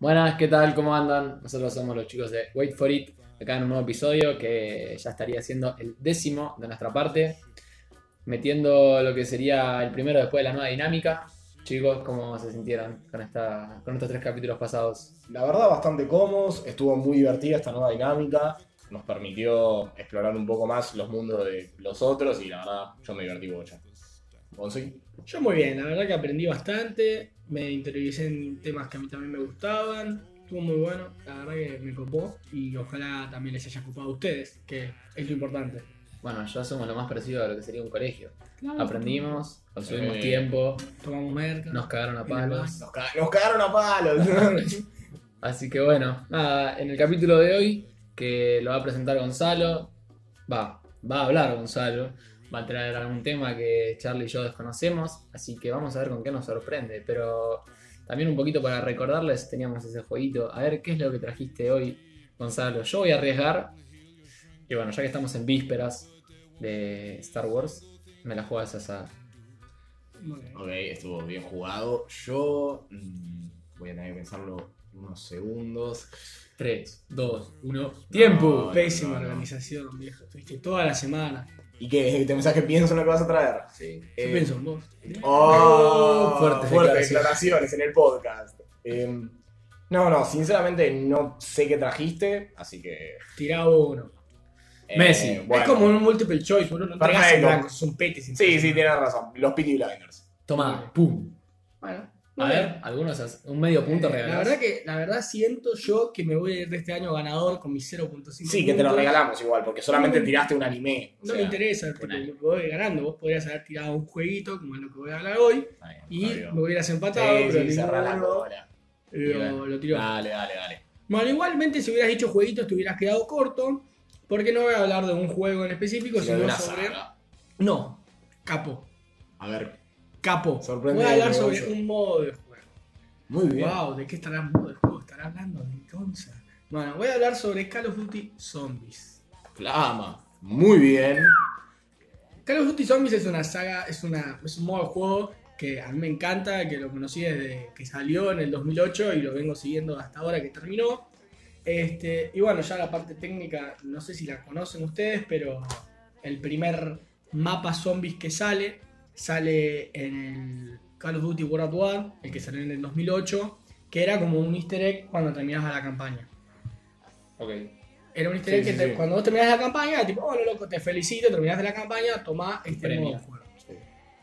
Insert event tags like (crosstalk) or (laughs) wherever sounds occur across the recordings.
Buenas, ¿qué tal? ¿Cómo andan? Nosotros somos los chicos de Wait for It, acá en un nuevo episodio que ya estaría siendo el décimo de nuestra parte, metiendo lo que sería el primero después de la nueva dinámica. Chicos, ¿cómo se sintieron con, esta, con estos tres capítulos pasados? La verdad, bastante cómodos, estuvo muy divertida esta nueva dinámica, nos permitió explorar un poco más los mundos de los otros y la verdad, yo me divertí mucho. ¿Gonzi? Yo muy bien, la verdad que aprendí bastante, me interioricé en temas que a mí también me gustaban, estuvo muy bueno, la verdad que me copó y ojalá también les haya copado a ustedes, que es lo importante. Bueno, ya somos lo más parecido a lo que sería un colegio. Claro. Aprendimos, consumimos Sí. tiempo, Tomamos merca. nos cagaron a palos. Nos, ca- nos cagaron a palos. (laughs) Así que bueno, nada, en el capítulo de hoy, que lo va a presentar Gonzalo, va, va a hablar Gonzalo, va a traer algún tema que Charlie y yo desconocemos, así que vamos a ver con qué nos sorprende, pero también un poquito para recordarles, teníamos ese jueguito, a ver qué es lo que trajiste hoy, Gonzalo. Yo voy a arriesgar, y bueno, ya que estamos en vísperas de Star Wars, me la juegas esa. Ok, estuvo bien jugado. Yo mm, voy a tener que pensarlo unos segundos. 3, 2, 1, tiempo. No, Pésima no, no. organización, viejo. Estuviste toda la semana. ¿Y qué? ¿Te pensás que pienso en lo que vas a traer? Sí. Yo Eh, pienso en vos. Oh, (laughs) Fuertes fuertes declaraciones. en el podcast. Eh, no, no, sinceramente no sé qué trajiste, así que. Tirá uno. eh, Messi. bueno. Es como un multiple choice, boludo. No Perfecto. blanco, es un pete. sin Sí, sí, tienes razón. Los Peaky Blinders. Toma, pum. Bueno, A ver, algunos, as- un medio punto Eh, regalado. La verdad que la verdad siento yo que me voy a ir de este año ganador con mis 0.5 Sí, que te lo regalamos igual, porque solamente tiraste un anime. o No sea, me interesa, tipo, año. voy ganando. Vos podrías haber tirado un jueguito, como es lo que voy a hablar hoy, bien, y me hubieras Sí, empatado, pero sí, ninguno lo, lo tiró. Dale, dale, dale. Bueno, igualmente si hubieras dicho jueguitos te hubieras quedado corto, porque no voy a hablar de un juego en específico, Sino sobre... saga. No, capo, A ver, capo. Voy a hablar sobre un modo de juego. muy bien. Wow, ¿de qué estará el modo de juego? ¿Estará hablando de Conza? Bueno, voy a hablar sobre Call of Duty Zombies. Clama. Muy bien. Call of Duty Zombies es una saga, es, una, es un modo de juego que a mí me encanta, que lo conocí desde que salió en el 2008 y lo vengo siguiendo hasta ahora que terminó. Este, y bueno, ya la parte técnica, no sé si la conocen ustedes, pero el primer mapa zombies que sale, sale en el Call of Duty World War One, el que salió en el 2008, que era como un easter egg cuando terminabas la campaña. Ok. Era un easter Sí, egg que sí, te- sí. cuando vos terminás la campaña, tipo, bueno, loco, te felicito, terminaste la campaña, tomá este Premio. de juego.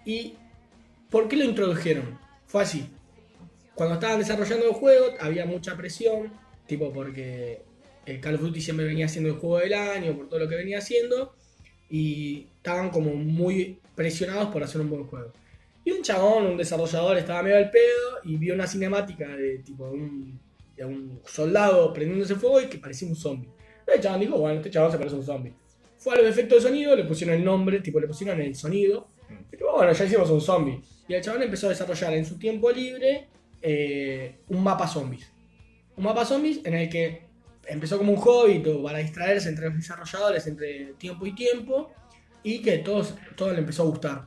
¿Y por qué lo introdujeron? Fue así. Cuando estaban desarrollando el juego, había mucha presión, tipo porque eh, Call of Duty siempre venía siendo el juego del año, por todo lo que venía haciendo, y estaban como muy presionados por hacer un buen juego. Y un chabón, un desarrollador, estaba medio al pedo y vio una cinemática de tipo un, de un soldado prendiéndose fuego y que parecía un zombie. El chabón dijo, bueno, este chabón se parece a un zombie. Fue a los efectos de sonido, le pusieron el nombre, tipo le pusieron el sonido. Y tipo, bueno, ya hicimos un zombie. Y el chabón empezó a desarrollar en su tiempo libre eh, un mapa zombies. Un mapa zombies en el que empezó como un hobby todo, para distraerse entre los desarrolladores entre tiempo y tiempo. Y que todos, todo le empezó a gustar.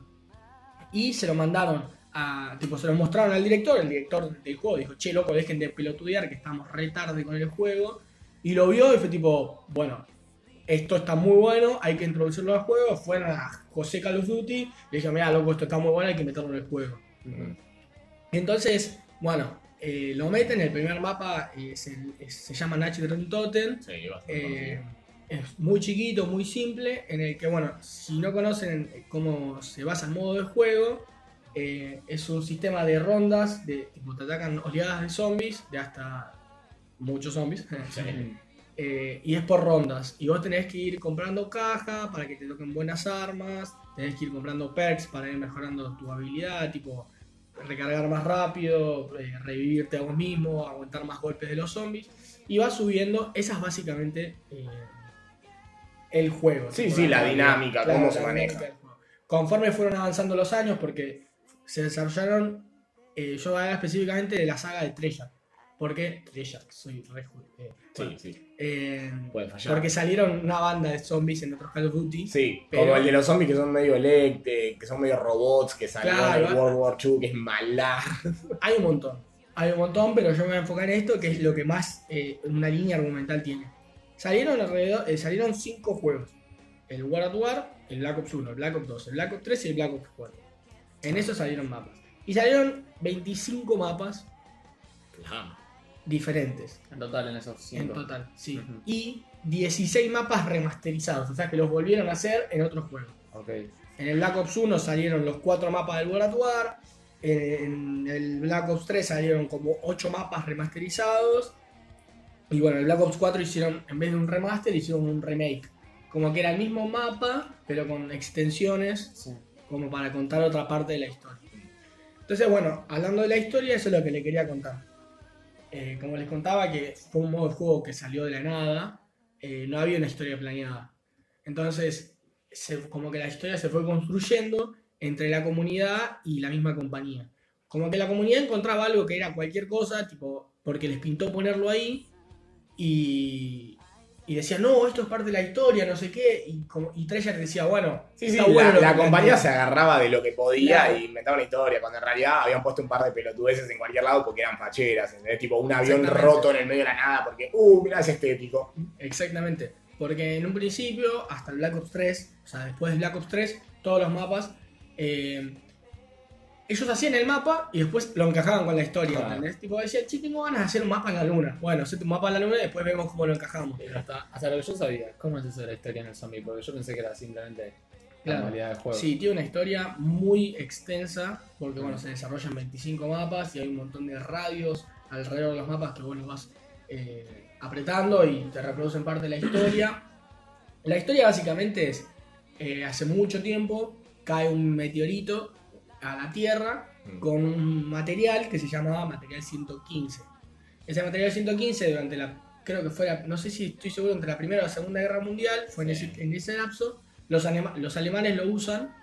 Y se lo mandaron a. Tipo, se lo mostraron al director. El director del juego dijo, che, loco, dejen de pelotudear que estamos re tarde con el juego. Y lo vio y fue tipo, bueno, esto está muy bueno, hay que introducirlo al juego. Fueron a José Call of Duty y le dijeron, mira, loco, esto está muy bueno, hay que meterlo en el juego. Entonces, bueno, eh, lo meten, el primer mapa es- se llama Natural Totem. Sí, bastante. Eh, es muy chiquito, muy simple, en el que, bueno, si no conocen cómo se basa el modo de juego, eh, es un sistema de rondas, de tipo te atacan oleadas de zombies, de hasta muchos zombies, (laughs) Sí. Eh, y es por rondas. Y vos tenés que ir comprando caja para que te toquen buenas armas, tenés que ir comprando perks para ir mejorando tu habilidad, tipo recargar más rápido, eh, revivirte a vos mismo, aguantar más golpes de los zombies. Y vas subiendo, esa es básicamente el juego. Sí, sí, la dinámica, cómo se maneja. Conforme fueron avanzando los años, porque se desarrollaron, eh, yo voy a hablar específicamente de la saga de Treyarch. Porque Treyarch, soy re eh, bueno, Sí, sí. eh, Puede fallar. porque salieron una banda de zombies en otros Call of Duty. Sí, Pero- como el de los zombies que son medio electe, que son medio robots, que Claro, en va- World War II, que es mala. (laughs) Hay un montón. Hay un montón, pero yo me voy a enfocar en esto, que es lo que más eh, una línea argumental tiene. Salieron alrededor, eh, salieron cinco juegos. El World at War, el Black Ops 1, el Black Ops 2, el Black Ops 3 y el Black Ops 4. En eso salieron mapas. Y salieron 25 mapas Claro. diferentes. En total, en esos En cinco. total, sí. Ujú. Y 16 mapas remasterizados, o sea que los volvieron a hacer en otros juegos. Ok. En el Black Ops 1 salieron los 4 mapas del World at War. En el Black Ops 3 salieron como 8 mapas remasterizados. Y bueno, en el Black Ops 4 hicieron, en vez de un remaster, hicieron un remake. Como que era el mismo mapa, pero con extensiones, Sí. como para contar otra parte de la historia. Entonces, bueno, hablando de la historia, eso es lo que le quería contar. Eh, como les contaba, que fue un modo de juego que salió de la nada, eh, no había una historia planeada. Entonces, se- como que la historia se fue construyendo entre la comunidad y la misma compañía. Como que la comunidad encontraba algo que era cualquier cosa, tipo, porque les pintó ponerlo ahí, y, y decía, no, esto es parte de la historia, no sé qué, y, como, y Treyarch decía, bueno, Sí, sí, está bueno la, lo la que compañía plantea". se agarraba de lo que podía Claro. y inventaba una historia, cuando en realidad habían puesto un par de pelotudeces en cualquier lado porque eran facheras, ¿entendés? Tipo un avión roto en el medio de la nada porque, uh, mirá, es estético. Exactamente. Porque en un principio, hasta el Black Ops 3, o sea, después del Black Ops 3, todos los mapas, eh, ellos hacían el mapa y después lo encajaban con la historia, Claro. ¿entendés? Tipo, decían, che, tengo ganas de hacer un mapa en la luna. Bueno, hacete un mapa en la luna y después vemos cómo lo encajamos. Pero hasta, hasta lo que yo sabía, ¿cómo es eso de la historia en el zombie? Porque yo pensé que era simplemente la modalidad de juego. Sí, tiene una historia muy extensa, porque bueno, se desarrollan 25 mapas y hay un montón de radios alrededor de los mapas que vos los vas eh, apretando y te reproducen parte de la historia. La historia básicamente es, eh, hace mucho tiempo cae un meteorito a la Tierra Mm. con un material que se llamaba material 115. Ese material 115 durante la, creo que fue, la- no sé si estoy seguro, entre la Primera o la Segunda Guerra Mundial, fue en, ese, en ese lapso, los, los alemanes lo usan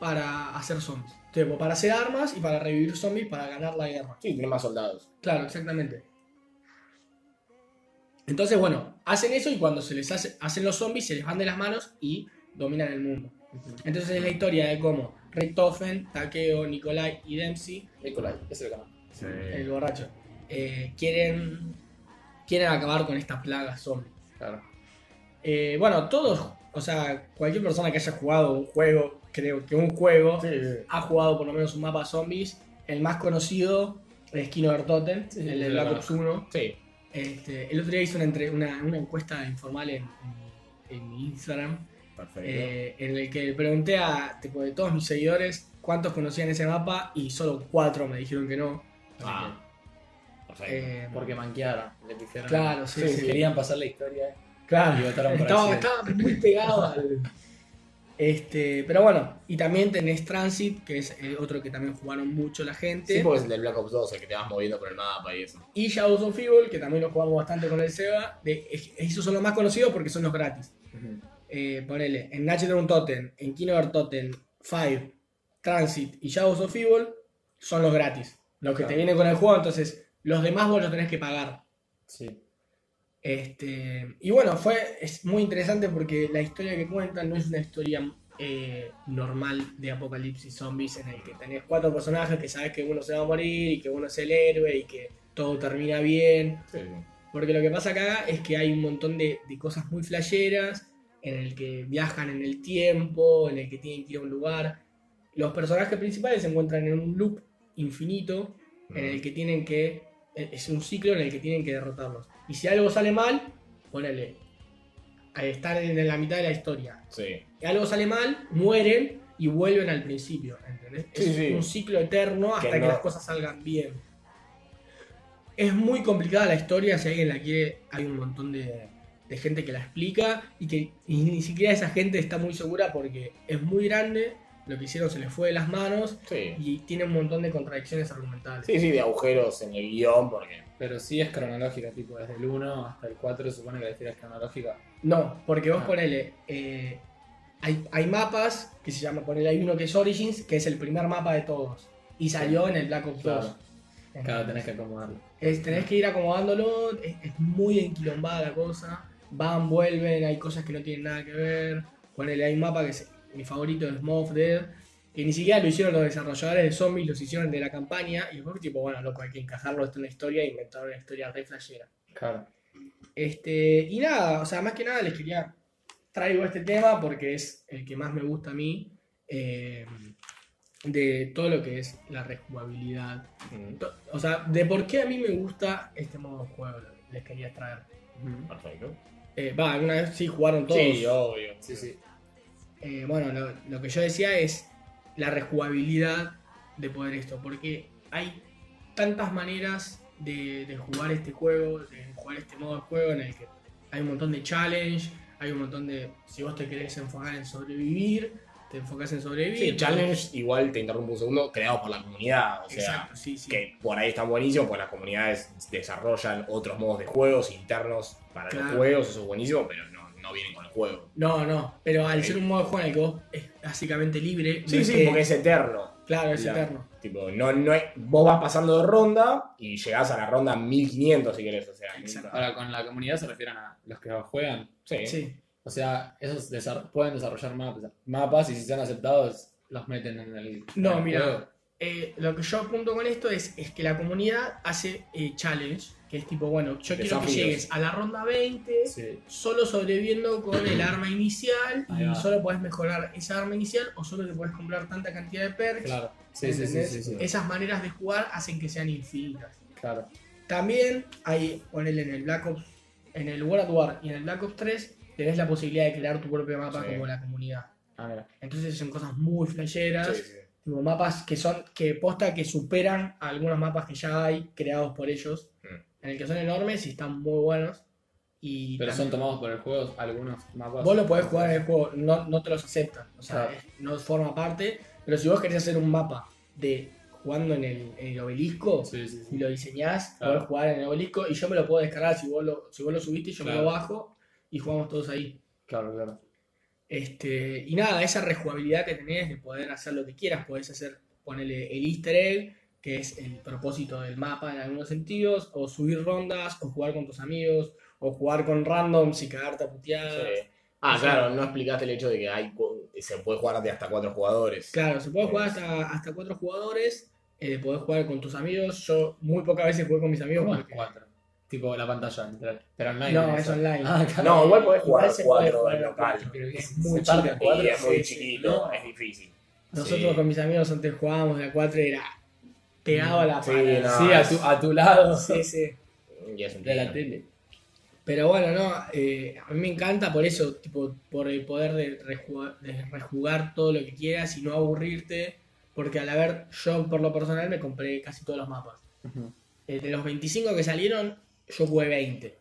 para hacer zombies. Tipo, para hacer armas y para revivir zombies para ganar la guerra. Sí, tiene más soldados. Claro, exactamente. Entonces, bueno, hacen eso y cuando se les hace, hacen los zombies se les van de las manos y dominan el mundo. Entonces es la historia de cómo Richtofen, Takeo, Nikolai y Dempsey Nicolai, ese lo conozco. el borracho, eh, quieren, quieren acabar con esta plaga zombie. Claro. Eh, bueno, todos, o sea, cualquier persona que haya jugado un juego, creo que un juego, Sí, sí. ha jugado por lo menos un mapa zombies. El más conocido es Kino Sí, el de sí, Black Ops 1. Sí. Este, el otro día hice una, entre- una, una encuesta informal en, en- en mi Instagram. Eh, en el que le pregunté a tipo, de todos mis seguidores cuántos conocían ese mapa y solo cuatro me dijeron que no. Ah, eh, Porque manquearon, le pifiaron. Claro, sí, sí. Querían pasar la historia. Claro, Y votaron estaba, estaba muy pegado al. Este, pero bueno, y también tenés Transit, que es eh, otro que también jugaron mucho la gente. Sí, porque es el del Black Ops 2, el que te vas moviendo por el mapa y eso. Y Shadows of Evil, que también lo jugamos bastante con el Seba. De, esos son los más conocidos porque son los gratis. Eh, ponele, en Natural Totem, en Kinover Totem, Five, Transit y Shadows of Evil son los gratis. Los que te vienen con el juego, entonces los demás vos los tenés que pagar. Sí. Este, y bueno, fue es muy interesante porque la historia que cuentan no es una historia eh, normal de apocalipsis zombies en el que tenés cuatro personajes que sabes que uno se va a morir y que uno es el héroe y que todo termina bien. Sí, Porque lo que pasa acá es que hay un montón de, de cosas muy flasheras en el que viajan en el tiempo, en el que tienen que ir a un lugar. Los personajes principales se encuentran en un loop infinito en el que tienen que. Es un ciclo en el que tienen que derrotarlos. Y si algo sale mal, ponele. a estar en la mitad de la historia. Sí. Y algo sale mal, mueren y vuelven al principio. ¿entendés? Sí, es sí. un ciclo eterno hasta Que que, las cosas salgan bien. Es muy complicada la historia, si alguien la quiere, hay un montón de, de gente que la explica y que y ni siquiera esa gente está muy segura porque es muy grande, lo que hicieron se les fue de las manos Sí. y tiene un montón de contradicciones argumentales. Sí, sí, de agujeros en el guion, porque. Pero sí es cronológica, tipo desde el 1 hasta el 4 se supone que la historia es cronológica. No, porque vos Ah. ponele. eh, hay, hay mapas que se llama, ponele, hay uno que es Origins, que es el primer mapa de todos. Y salió en el Black Ops 2. Claro. Tenés que acomodarlo. Es- tenés que ir acomodándolo, es, es muy enquilombada la cosa. Van, vuelven, hay cosas que no tienen nada que ver. Ponele, hay un mapa que es mi favorito es Moth Dead, que ni siquiera lo hicieron los desarrolladores de zombies, los hicieron de la campaña, y fue tipo, bueno, loco, hay que encajarlo esto en la historia e inventar una historia re flashera. Claro. Este, y nada, o sea, más que nada les quería traigo este tema porque es el que más me gusta a mí eh, de todo lo que es la rejugabilidad. Mm, O sea, de por qué a mí me gusta este modo de juego, les quería traer. Perfecto. Eh, Va, alguna vez sí jugaron todos. Sí, obvio. Sí, sí. Eh, bueno, lo, lo que yo decía es la rejugabilidad de poder esto, porque hay tantas maneras de, de jugar este juego, de jugar este modo de juego en el que hay un montón de challenge, hay un montón de, si vos te querés enfocar en sobrevivir, te enfocas en sobrevivir. Sí, challenge, igual te interrumpo un segundo, creado por la comunidad. O sea, Exacto, sí, sí. que por ahí están buenísimos, pues las comunidades desarrollan otros modos de juegos internos para los juegos, eso es buenísimo, pero no, no vienen con el juego. No, no, pero al Sí. ser un modo de juego en el que vos es básicamente libre, Sí, es sí, que- porque es eterno. claro, es La- eterno. Tipo, no, no vos vas pasando de ronda y llegás a la ronda 1500 si querés. O sea, Ahora, con la comunidad se refieren a los que juegan. Sí. Sí. O sea, esos desar- pueden desarrollar mapas, mapas y si son aceptados, los meten en el. No, en mira. Eh, lo que yo apunto con esto es, es que la comunidad hace eh, challenge, que es tipo, bueno, yo quiero que llegues a la ronda 20 Sí. solo sobreviviendo con el arma inicial y solo podés mejorar esa arma inicial o solo te podés comprar tanta cantidad de perks. Claro. Sí, sí. Esas maneras de jugar hacen que sean infinitas. Claro. También hay, ponele en el Black Ops, en el World at War y en el Black Ops 3, tenés la posibilidad de crear tu propio mapa Sí. como la comunidad. Ah, mira. Entonces son cosas muy flasheras. Sí, sí. Tipo, mapas que son, que posta que superan a algunos mapas que ya hay creados por ellos, Mm. en el que son enormes y están muy buenos. Y Pero también- son tomados por el juego algunos mapas. vos lo podés jugar en el juego, no, no te los aceptan, o sea, Claro. no forma parte, pero si vos querés hacer un mapa de jugando en el, en el obelisco Sí, sí, y lo diseñás, Claro. podés jugar en el obelisco y yo me lo puedo descargar si vos lo, si vos lo subiste, yo me lo bajo y jugamos todos ahí. Claro, claro. Este, y nada, esa rejugabilidad que tenés de poder hacer lo que quieras, podés hacer, ponerle el easter egg, que es el propósito del mapa en algunos sentidos, o subir rondas, o jugar con tus amigos, o jugar con randoms y cagarte a puteadas. Sí. Ah, claro, no explicaste el hecho de que hay se puede jugar de hasta cuatro jugadores. Claro, se puede jugar hasta, hasta cuatro jugadores, eh, podés jugar con tus amigos. Yo muy pocas veces jugué con mis amigos ¿Cómo es porque. cuatro? Tipo la pantalla, literal. Pero online. No, es online. Ah, claro. No, igual podés jugar Igual se puede cuatro jugar en a local. Pero es muy muy parte chico. cuatro. Y es muy sí, sí, chiquito, no. es difícil. Nosotros Sí. con mis amigos antes jugábamos de a cuatro y era pegado a la Sí, pared. no. Sí, a tu, a tu lado. Sí, sí. (laughs) Y es un De la tele. Pero bueno, no, eh, a mí me encanta por eso, tipo, por el poder de rejugar, de rejugar todo lo que quieras y no aburrirte, porque al haber, yo por lo personal me compré casi todos los mapas. Ujú. Eh, de los 25 que salieron, yo jugué 20.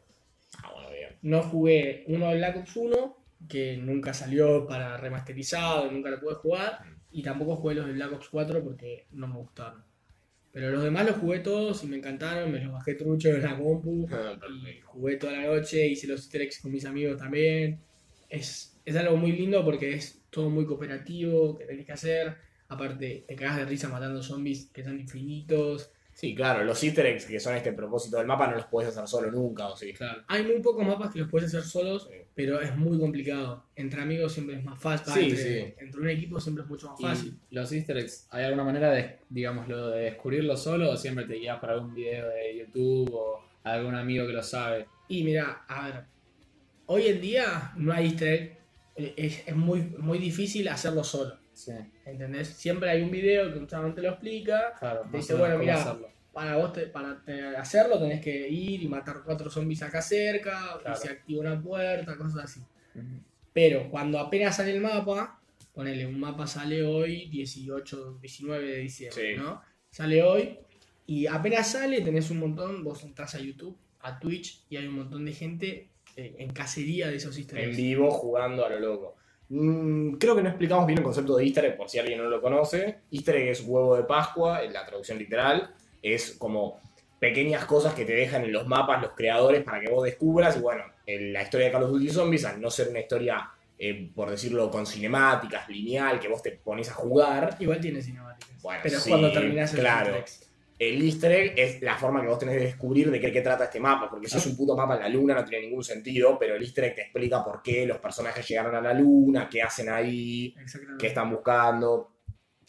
Ah, bueno, bien. No jugué uno de Black Ops 1, que nunca salió para remasterizado, nunca lo pude jugar, y tampoco jugué los de Black Ops 4 porque no me gustaron. Pero los demás los jugué todos y me encantaron, me los bajé trucho en la compu. Ah, (laughs) Y jugué toda la noche, hice los easter eggs con mis amigos también. Es, es algo muy lindo porque es todo muy cooperativo, que tenés que hacer. Aparte, te cagas de risa matando zombies que son infinitos. Sí, claro, los easter eggs que son este propósito del mapa no los puedes hacer solo nunca, ¿o sí? Claro. Hay muy pocos mapas que los puedes hacer solos, Sí. pero es muy complicado. Entre amigos siempre es más fácil. Sí, entre, sí. entre un equipo siempre es mucho más fácil. Y los easter eggs, ¿hay alguna manera de, digamos, lo de descubrirlo solo o siempre te guías por algún video de YouTube o algún amigo que lo sabe? Y mira, a ver, hoy en día no hay easter egg. Eh, Es, es muy, muy difícil hacerlo solo. Sí, ¿Entendés? Siempre hay un video que un chabón te lo explica. claro. Te más dice, bueno, mira, para vos te- para te- hacerlo tenés que ir y matar cuatro zombies acá cerca, Claro. y se activa una puerta, cosas así. Pero cuando apenas sale el mapa, ponele, un mapa sale hoy, 18, 19 de diciembre, Sí. ¿no? Sale hoy, y apenas sale tenés un montón, vos entras a YouTube, a Twitch, y hay un montón de gente eh, en cacería de esos easter En vivo jugando a lo loco. Mm, creo que no explicamos bien el concepto de easter egg, por si alguien no lo conoce. Easter egg es huevo de Pascua, en la traducción literal. Es como pequeñas cosas que te dejan en los mapas los creadores para que vos descubras. Y bueno, en la historia de Call of Duty Zombies, al no ser una historia, eh, por decirlo, con cinemáticas, lineal, que vos te pones a jugar, Igual tiene cinemáticas. Bueno, pero sí, cuando terminás el claro. El easter egg es la forma que vos tenés de descubrir de qué, qué trata este mapa. Porque si es un puto mapa en la luna no tiene ningún sentido, pero el easter egg te explica por qué los personajes llegaron a la luna, qué hacen ahí, qué están buscando.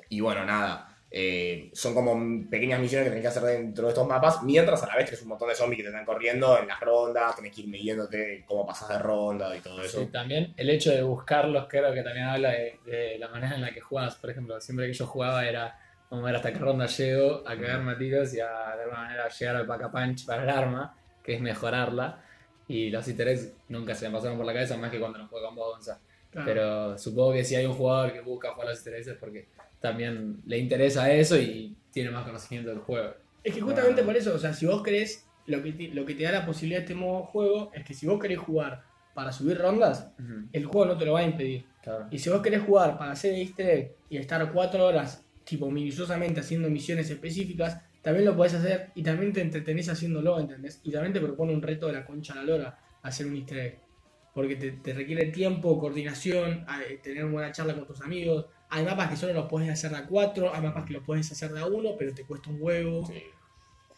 Y bueno, nada. eh, son como pequeñas misiones que tenés que hacer dentro de estos mapas, mientras a la vez tenés un montón de zombies que te están corriendo en las rondas, tenés que ir midiéndote cómo pasas de ronda y todo eso. Sí, también el hecho de buscarlos creo que también habla de, de la manera en la que jugás. Por ejemplo, siempre que yo jugaba era vamos a ver hasta qué ronda llego, a cagarme a tiros y a de alguna manera llegar al pack a punch para el arma, que es mejorarla. Y los easter eggs nunca se me pasaron por la cabeza más que cuando no juego con vos, Gonza. Claro. Pero supongo que si hay un jugador que busca jugar los easter eggs es porque también le interesa eso y tiene más conocimiento del juego. Es que justamente por eso, o sea, si vos querés, lo que, te, lo que te da la posibilidad de este modo de juego es que si vos querés jugar para subir rondas, el juego no te lo va a impedir. Claro. Y si vos querés jugar para hacer easter egg y estar cuatro horas, tipo minuciosamente haciendo misiones específicas, también lo podés hacer y también te entretenés haciéndolo, ¿entendés? Y también te propone un reto de la concha a la lora hacer un easter egg. Porque te, te requiere tiempo, coordinación, eh, tener una buena charla con tus amigos. Hay mapas que solo los podés hacer de a cuatro, hay mapas que los podés hacer de a uno, pero te cuesta un huevo. Sí.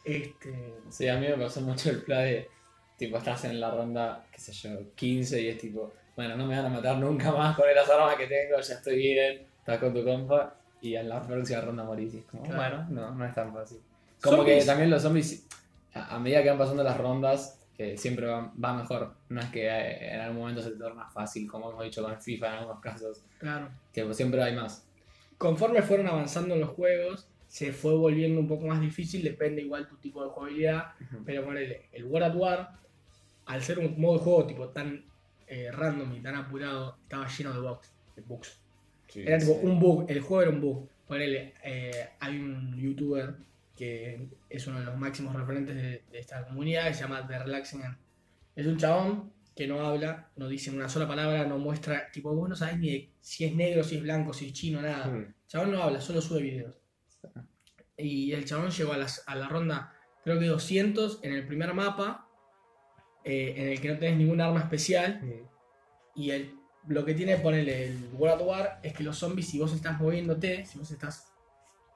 Este, Sí, a mí me pasó mucho el play de, tipo, estás en la ronda, qué sé yo, 15 y es tipo, bueno, no me van a matar nunca más con las armas que tengo, ya estoy bien, estás con tu compa y en la próxima ronda morís. Y es como, Claro. bueno, no, no es tan fácil. Como que también los zombies, a, a medida que van pasando las rondas, eh, siempre va, va mejor. No es que eh, en algún momento se te torna fácil, como hemos dicho con FIFA en algunos casos, claro. que pues, siempre hay más. conforme fueron avanzando en los juegos, se fue volviendo un poco más difícil, depende igual tu tipo de jugabilidad, pero ponele, el War at War, al ser un modo de juego tipo tan eh, random y tan apurado, estaba lleno de bugs. De bugs. Sí, Era tipo un bug, el juego era un bug. Ponele, eh, hay un youtuber que es uno de los máximos referentes de, de esta comunidad que se llama The Relaxing Man. Es un chabón que no habla, no dice una sola palabra, no muestra, tipo, vos no sabés ni de si es negro, si es blanco, si es chino, nada. Mm. El chabón no habla, solo sube videos. Y el chabón llegó a, las- a la ronda, creo que 200 en el primer mapa, eh, en el que no tenés ningún arma especial. Y el, lo que tiene, ponerle el World War, es que los zombies, si vos estás moviéndote, si vos estás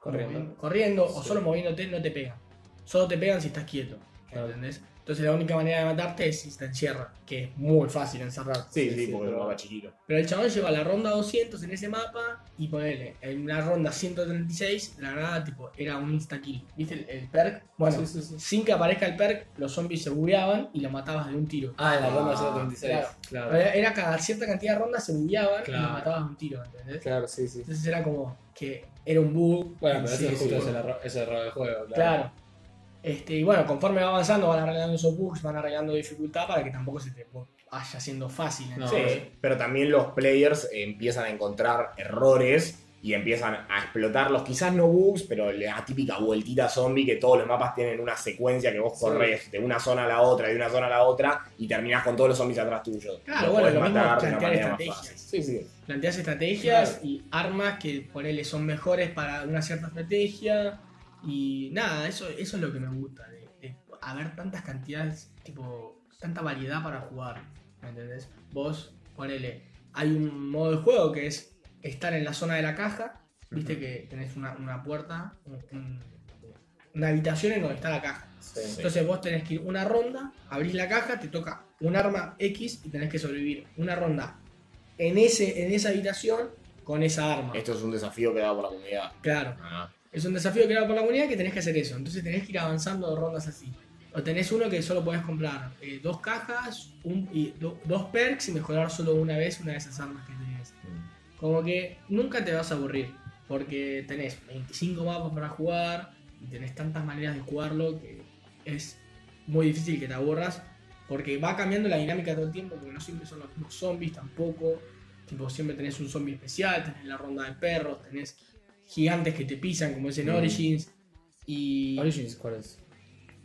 Corriendo. movi- corriendo o solo moviéndote, no te pegan. Solo te pegan si estás quieto. Claro. ¿Entendés? Entonces la única manera de matarte es si te encierra, que es muy fácil encerrar. Sí, Sí, porque es un mapa chiquito. Pero el chabón llegó a la ronda 200 en ese mapa y ponele, en la ronda 136, la granada tipo era un insta-kill. ¿Viste el, el perk? Bueno, Sí, sí, sí. sin que aparezca el perk, los zombies se bugueaban y lo matabas de un tiro. Ah, en la ronda Ah, 136. claro. Claro. Era, era cada cierta cantidad de rondas se bugueaban y lo matabas de un tiro, ¿entendés? Claro, sí, sí. Entonces era como que era un bug. Bueno, en pero sí eso justo es juego. el error, es el error del juego, claro. Claro. Este, y bueno, conforme va avanzando van arreglando esos bugs, van arreglando dificultad para que tampoco se te vaya haciendo fácil. No, Sí, pero también los players empiezan a encontrar errores y empiezan a explotarlos, quizás no bugs, pero la típica vueltita zombie que todos los mapas tienen una secuencia que vos Sí. corres de una zona a la otra, de una zona a la otra y terminás con todos los zombies atrás tuyos. Claro, Los bueno, lo mismo matar plantear estrategias. Sí, sí. planteas estrategias Claro. y armas que ponele son mejores para una cierta estrategia y nada, eso, eso es lo que me gusta, de, de haber tantas cantidades, tipo, tanta variedad para jugar, ¿me entendés? Vos, ponele, hay un modo de juego que es estar en la zona de la caja, viste que tenés una, una puerta, un- un- una habitación en donde está la caja. Sí. Entonces vos tenés que ir una ronda, abrís la caja, te toca un arma X y tenés que sobrevivir una ronda en, ese, en esa habitación con esa arma. Esto es un desafío que da por la comunidad. Claro, Ah, es un desafío creado por la comunidad que tenés que hacer eso. Entonces tenés que ir avanzando de rondas así. O tenés uno que solo podés comprar eh, dos cajas dos perks y mejorar solo una vez una de esas armas que tenés. Como que nunca te vas a aburrir. Porque tenés 25 mapas para jugar y tenés tantas maneras de jugarlo que es muy difícil que te aburras. Porque va cambiando la dinámica todo el tiempo, porque no siempre son los mismos zombies tampoco. Tipo, siempre tenés un zombie especial, tenés la ronda de perros, tenés gigantes que te pisan, como es en Mm. Origins. Y Origins, ¿cuál es?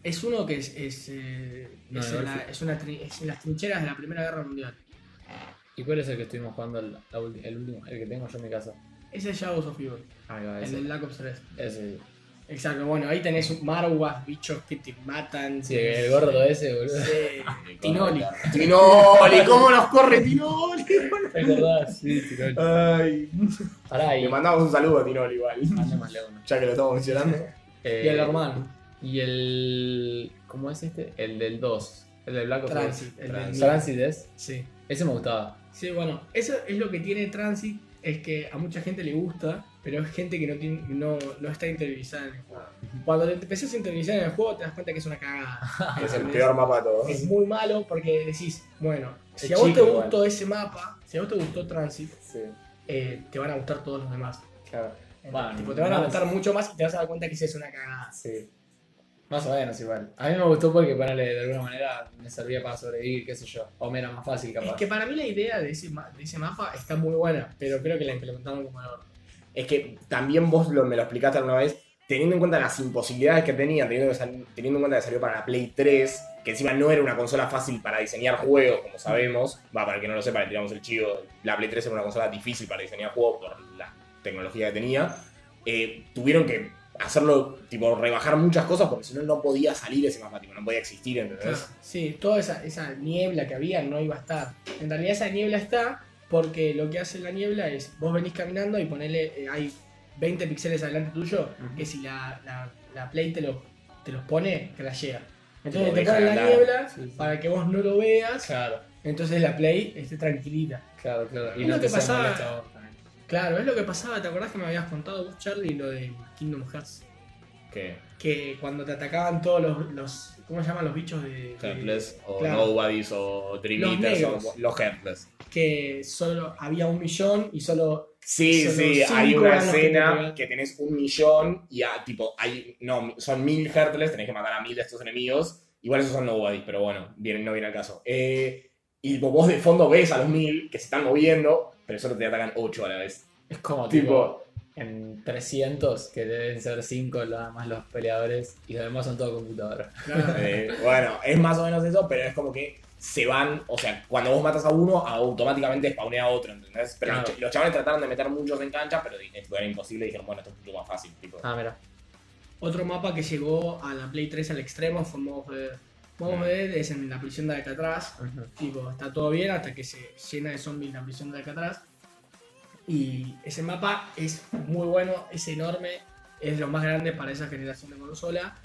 es uno que es, es, eh, No, es no, en la- es una es en las trincheras de la Primera Guerra Mundial. ¿Y cuál es el que estuvimos jugando el, el último? El que tengo yo en mi casa. Ese es Shadows of Evil, el del Black Ops 3. Ese. Exacto, bueno, ahí tenés marguas, bichos que te matan. Sí, el gordo ese, boludo. Sí, (laughs) Tinoli. Tinoli, ¿cómo nos corre Tinoli? (laughs) ¿Te acordás? Sí, tiró. Ay. Pará, y Le mandamos un saludo a Tinoli igual, mandémosle uno. ya que lo estamos mencionando. Eh, Y el hermano. Y el. ¿Cómo es este? El del 2. El del Black Ops Transit, 2. el Transit. Transit es. Sí. Ese me gustaba. Sí, bueno, eso es lo que tiene Transit es que a mucha gente le gusta, pero es gente que no, tiene, no, no está interiorizada en el juego. Cuando te empezás a interiorizar en el juego, te das cuenta que es una cagada. (laughs) Es el peor mapa de todos. Es muy malo porque decís, bueno, si Es a vos chico te igual. gustó ese mapa, si a vos te gustó Transit, Sí, eh, te van a gustar todos los demás. claro. Bueno, tipo, te van a gustar mucho más y te vas a dar cuenta que es una cagada. Sí. Más o menos igual. A mí me gustó porque, ponele, de alguna manera me servía para sobrevivir, qué sé yo. O me era más fácil, capaz. Es que para mí la idea de ese, ma- de ese mapa está muy buena, pero creo que la implementaron como orto. Es que también vos lo- me lo explicaste alguna vez, teniendo en cuenta las imposibilidades que tenía, teniendo, que sal- teniendo en cuenta que salió para la Play 3, que encima no era una consola fácil para diseñar juegos, como sabemos. Va, para el que no lo sepa, le tiramos el chivo. La Play 3 era una consola difícil para diseñar juegos por la tecnología que tenía. Eh, tuvieron que hacerlo, tipo, rebajar muchas cosas porque si no, no podía salir ese mapa, tipo, no podía existir, ¿entendés? Sí, toda esa, esa niebla que había no iba a estar. En realidad esa niebla está porque lo que hace la niebla es, vos venís caminando y ponele, eh, hay 20 píxeles adelante tuyo, que si la, la, la Play te, lo, te los pone, crashea. Entonces te ponen la niebla Sí, sí. para que vos no lo veas, Claro, entonces la Play esté tranquilita. claro, claro. Y no que te sea pasaba- Claro, es lo que pasaba, ¿te acordás que me habías contado vos, Charlie, lo de Kingdom Hearts? Que Que cuando te atacaban todos los, los ¿cómo se llaman los bichos de... de- Heartless, o claro. Nobodies, o Dream Los Eaters, o los Heartless. que solo había un millón y solo Sí, Solo sí, hay una que escena pegan. que, tenés un millón y a, tipo, hay, no, son mil Heartless, tenés que matar a mil de estos enemigos. Igual esos son nobodies, pero bueno, viene, no viene al caso. Eh, y vos de fondo ves a los mil que se están moviendo, pero solo te atacan ocho a la vez. Es como Tipo- tipo, en 300, que deben ser 5 más los peleadores, y los demás son todo computadora. claro, (laughs) Eh, bueno, es más o menos eso, pero es como que se van, o sea, cuando vos matas a uno, automáticamente spawnea a otro, ¿entendés? Pero Claro. los, ch- los chavales trataron de meter muchos en cancha, pero era imposible y dijeron, bueno, esto es mucho más fácil, tipo. Ah, mira. otro mapa que llegó a la Play 3 al extremo fue Mob the Dead es en la prisión de Alcatraz. Ujú. Tipo, está todo bien hasta que se llena de zombies la prisión de Alcatraz. Y ese mapa es muy bueno, es enorme, es lo más grande para esa generación de consola.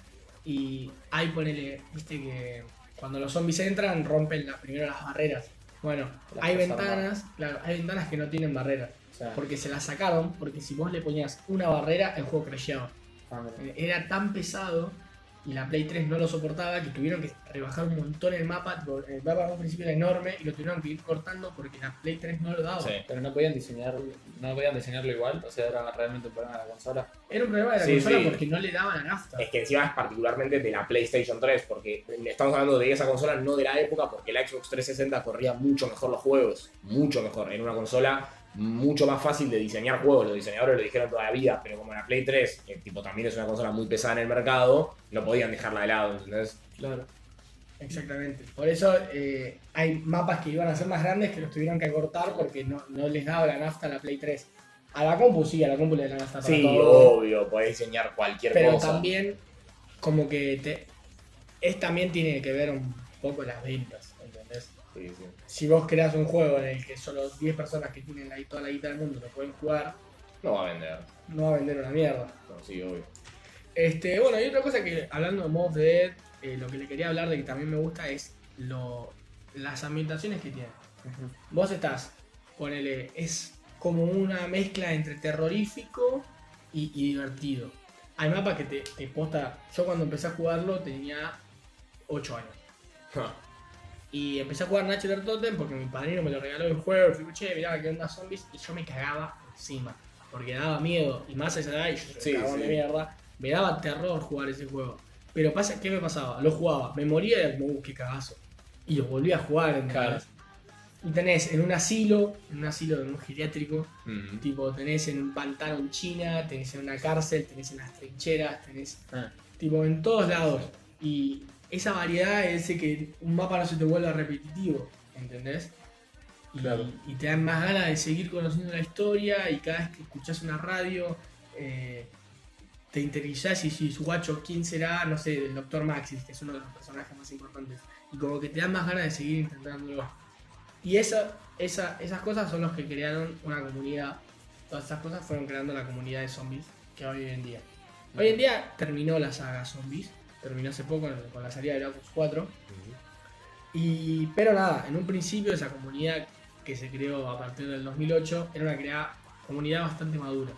Y ahí ponele, viste que cuando los zombies entran rompen la- primero las barreras. Bueno, Las hay ventanas, claro, hay ventanas que no tienen barreras. O sea, Porque se las sacaron, porque si vos le ponías una barrera, el juego crasheaba. ah. Era tan pesado y la Play 3 no lo soportaba que tuvieron que rebajar un montón el mapa. El mapa en un principio era enorme y lo tuvieron que ir cortando porque la Play 3 no lo daba. Sí. Pero no podían diseñar, no podían diseñarlo igual, o sea, era realmente un problema de la consola. Era un problema de la Sí, consola sí. porque no le daba la nafta. Es que encima es particularmente de la PlayStation 3, porque estamos hablando de esa consola, no de la época, porque la Xbox 360 corría mucho mejor los juegos, mucho mejor. En una consola mucho más fácil de diseñar juegos, los diseñadores lo dijeron toda la vida, pero como la Play 3, que tipo también es una consola muy pesada en el mercado, no podían dejarla de lado, ¿entendés? Claro. Exactamente. Por eso eh, hay mapas que iban a ser más grandes que los tuvieron que cortar porque no, no les daba la nafta a la Play 3. A la compu sí, a la compu le da la nafta para Sí, todo. obvio, podés diseñar cualquier Pero cosa. también, como que te, es también tiene que ver un poco las ventas, ¿entendés? Sí, sí. Si vos creas un juego en el que solo 10 personas que tienen ahí toda la guita del mundo lo pueden jugar, No va a vender. no va a vender una mierda. No, sí, obvio. Este, bueno, y otra cosa que, hablando de Mob Dead, eh, lo que le quería hablar de que también me gusta es lo, las ambientaciones que tiene. Vos estás, ponele, es como una mezcla entre terrorífico y, y divertido. Hay mapas que te, te posta. Yo cuando empecé a jugarlo tenía 8 años. Y empecé a jugar Natural Totem porque mi padrino me lo regaló el juego. Fui, che, mirá que onda zombies. Y yo me cagaba encima. Porque daba miedo. Y más a esa edad, y yo Sí, cagón sí. de mierda. Me daba terror jugar ese juego. Pero pasa, ¿qué me pasaba? Lo jugaba, me moría y como, "Uh, qué cagazo. Y lo volví a jugar, ¿entendés? Claro. Y tenés en un asilo, en un asilo, en un geriátrico, Mm. tipo, tenés en un pantano en China, tenés en una cárcel, tenés en las trincheras, tenés Ah, tipo en todos lados. Y esa variedad es que un mapa no se te vuelva repetitivo, ¿entendés? Y, Claro. y te dan más ganas de seguir conociendo la historia y cada vez que escuchás una radio eh, te interiorizás y si su guacho, ¿quién será? No sé, el Dr. Maxis, que es uno de los personajes más importantes. Y como que te dan más ganas de seguir intentándolo. Y esa, esa, esas cosas son los que crearon una comunidad. Todas esas cosas fueron creando la comunidad de zombies que hoy en día. Hoy en día terminó la saga zombies. Terminó hace poco con la salida de Black Ops 4. Y, pero nada, en un principio esa comunidad que se creó a partir del 2008 era una, crea- comunidad bastante madura.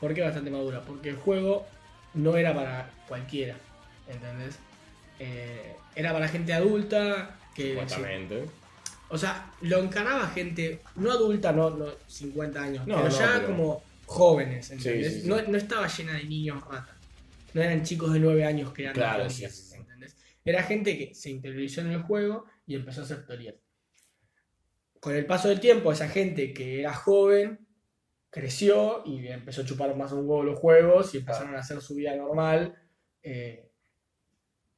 ¿Por qué bastante madura? Porque el juego no era para cualquiera, ¿entendés? Eh, era para gente adulta que... Supuestamente. O sea, lo encaraba gente, no adulta, no, no 50 años, No, pero no, ya pero- como jóvenes, ¿entendés? Sí, sí, sí. No, no estaba llena de niños ratas. No eran chicos de 9 años creando Claro, teorías, sí, sí, sí. ¿entendés? Era gente que se interiorizó en el juego y empezó a hacer teorías. Con el paso del tiempo, esa gente que era joven creció y empezó a chupar más un huevo los juegos y empezaron a hacer su vida normal. eh,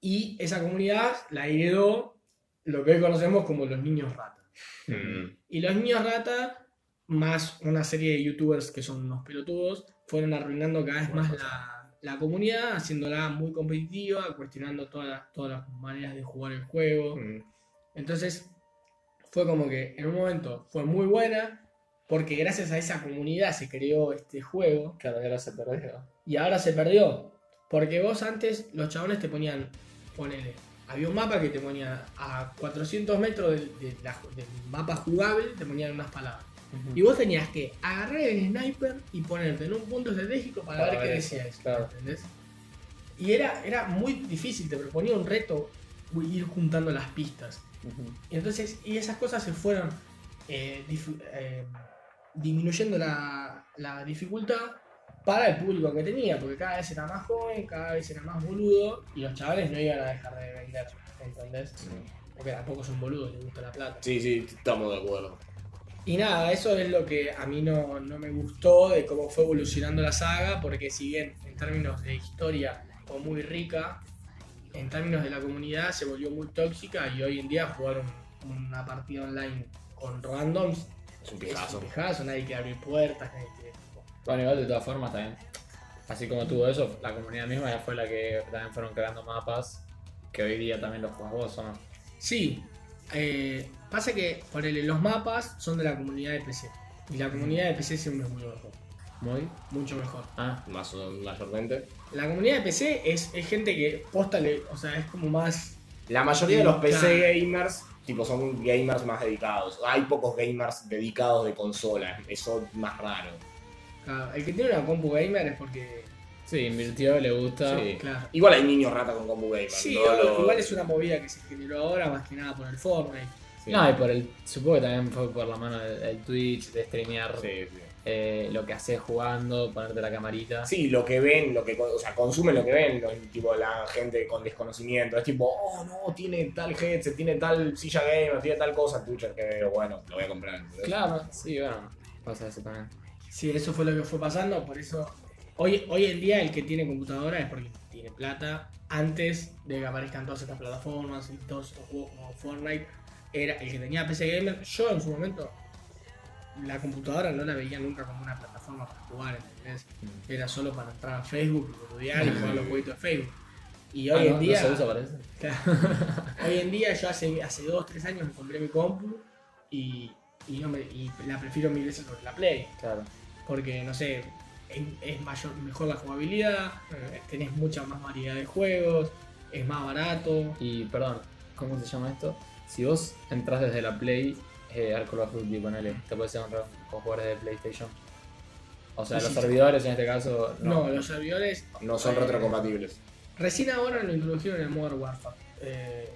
y esa comunidad la heredó lo que hoy conocemos como los niños rata. Mm. Y los niños rata, más una serie de youtubers que son unos pelotudos, fueron arruinando cada vez más la, la comunidad, haciéndola muy competitiva, cuestionando todas las, todas las maneras de jugar el juego. Mm. Entonces, fue como que en un momento fue muy buena, porque gracias a esa comunidad se creó este juego, Claro, ahora se perdió. y ahora se perdió. Porque vos antes, los chabones te ponían, ponele, había un mapa que te ponía a 400 metros del, de la- del mapa jugable, te ponían unas palabras. Y vos tenías que agarrar el sniper y ponerte en un punto estratégico para, Para ver qué ver eso, decías. claro. ¿Entendés? Y era, era muy difícil, te proponía un reto ir juntando las pistas. Ujú. Y entonces, y esas cosas se fueron eh, eh, disminuyendo la, la dificultad para el público que tenía, porque cada vez era más joven, cada vez era más boludo, y los chavales no iban a dejar de vender, ¿entendés? Porque tampoco son boludos, les gusta la plata. Sí, sí, estamos de acuerdo. Y nada, eso es lo que a mí no, no me gustó de cómo fue evolucionando la saga, porque si bien en términos de historia fue muy rica, en términos de la comunidad se volvió muy tóxica y hoy en día jugar un- una partida online con randoms Es un es pijazo. un pijazo, nadie quiere abrir puertas, nadie quiere... Bueno, igual de todas formas también. Así como tuvo eso, la comunidad misma ya fue la que también fueron creando mapas que hoy día también los jugás vos, ¿o no? Sí, eh, pasa que ponele, los mapas son de la comunidad de PC, y la comunidad de PC siempre es mucho mejor, Muy. mucho mejor. Ah, Más o mayormente. La comunidad de PC es, es gente que posta, le- o sea, es como más La mayoría de los PC Claro. gamers, tipo, son gamers más dedicados. Hay pocos gamers dedicados de consola. Eso es más raro. Claro, el que tiene una compu gamer es porque. sí, invirtió, le gusta. Sí. Claro. Igual hay niños rata con compu gamer. Sí, no lo- igual es una movida que se generó ahora, más que nada por el Fortnite. Sí. No, y por el. Supongo que también fue por la mano del, del Twitch, de streamear Sí, sí. eh, lo que haces jugando, ponerte la camarita. Sí, lo que ven, lo que, o sea, consumen lo que ven, tipo la gente con desconocimiento. Es tipo, oh no, tiene tal headset, tiene tal silla gamer, tiene tal cosa, Twitcher que veo, bueno, lo voy a comprar. Claro, sí, bueno, pasa eso también. Sí, eso fue lo que fue pasando, por eso. Hoy, hoy en día el que tiene computadora es porque tiene plata. Antes de que aparezcan todas estas plataformas y todos estos juegos como Fortnite, era el que tenía PC Gamer. Yo en su momento, la computadora no la veía nunca como una plataforma para jugar, ¿entendés? Era solo para entrar a Facebook, boludear y jugar los jueguitos de Facebook. Y hoy Ah, en ¿no? día. ¿No se usa para eso? Claro. Hoy en día yo hace, hace 2, 3 años me compré mi compu y, y, no me- y la prefiero mil veces sobre la Play. Claro. Porque, no sé, es, es mayor, mejor la jugabilidad, eh, tenés mucha más variedad de juegos, es más barato. Y perdón, ¿cómo se llama esto? Si vos entras desde la Play eh, al Call of Duty, ponele, te puedes encontrar con jugadores de PlayStation. O sea, Sí, los sí. servidores en este caso. No, los servidores No son Eh, retrocompatibles. recién ahora lo introdujeron en Modern Warfare. eh,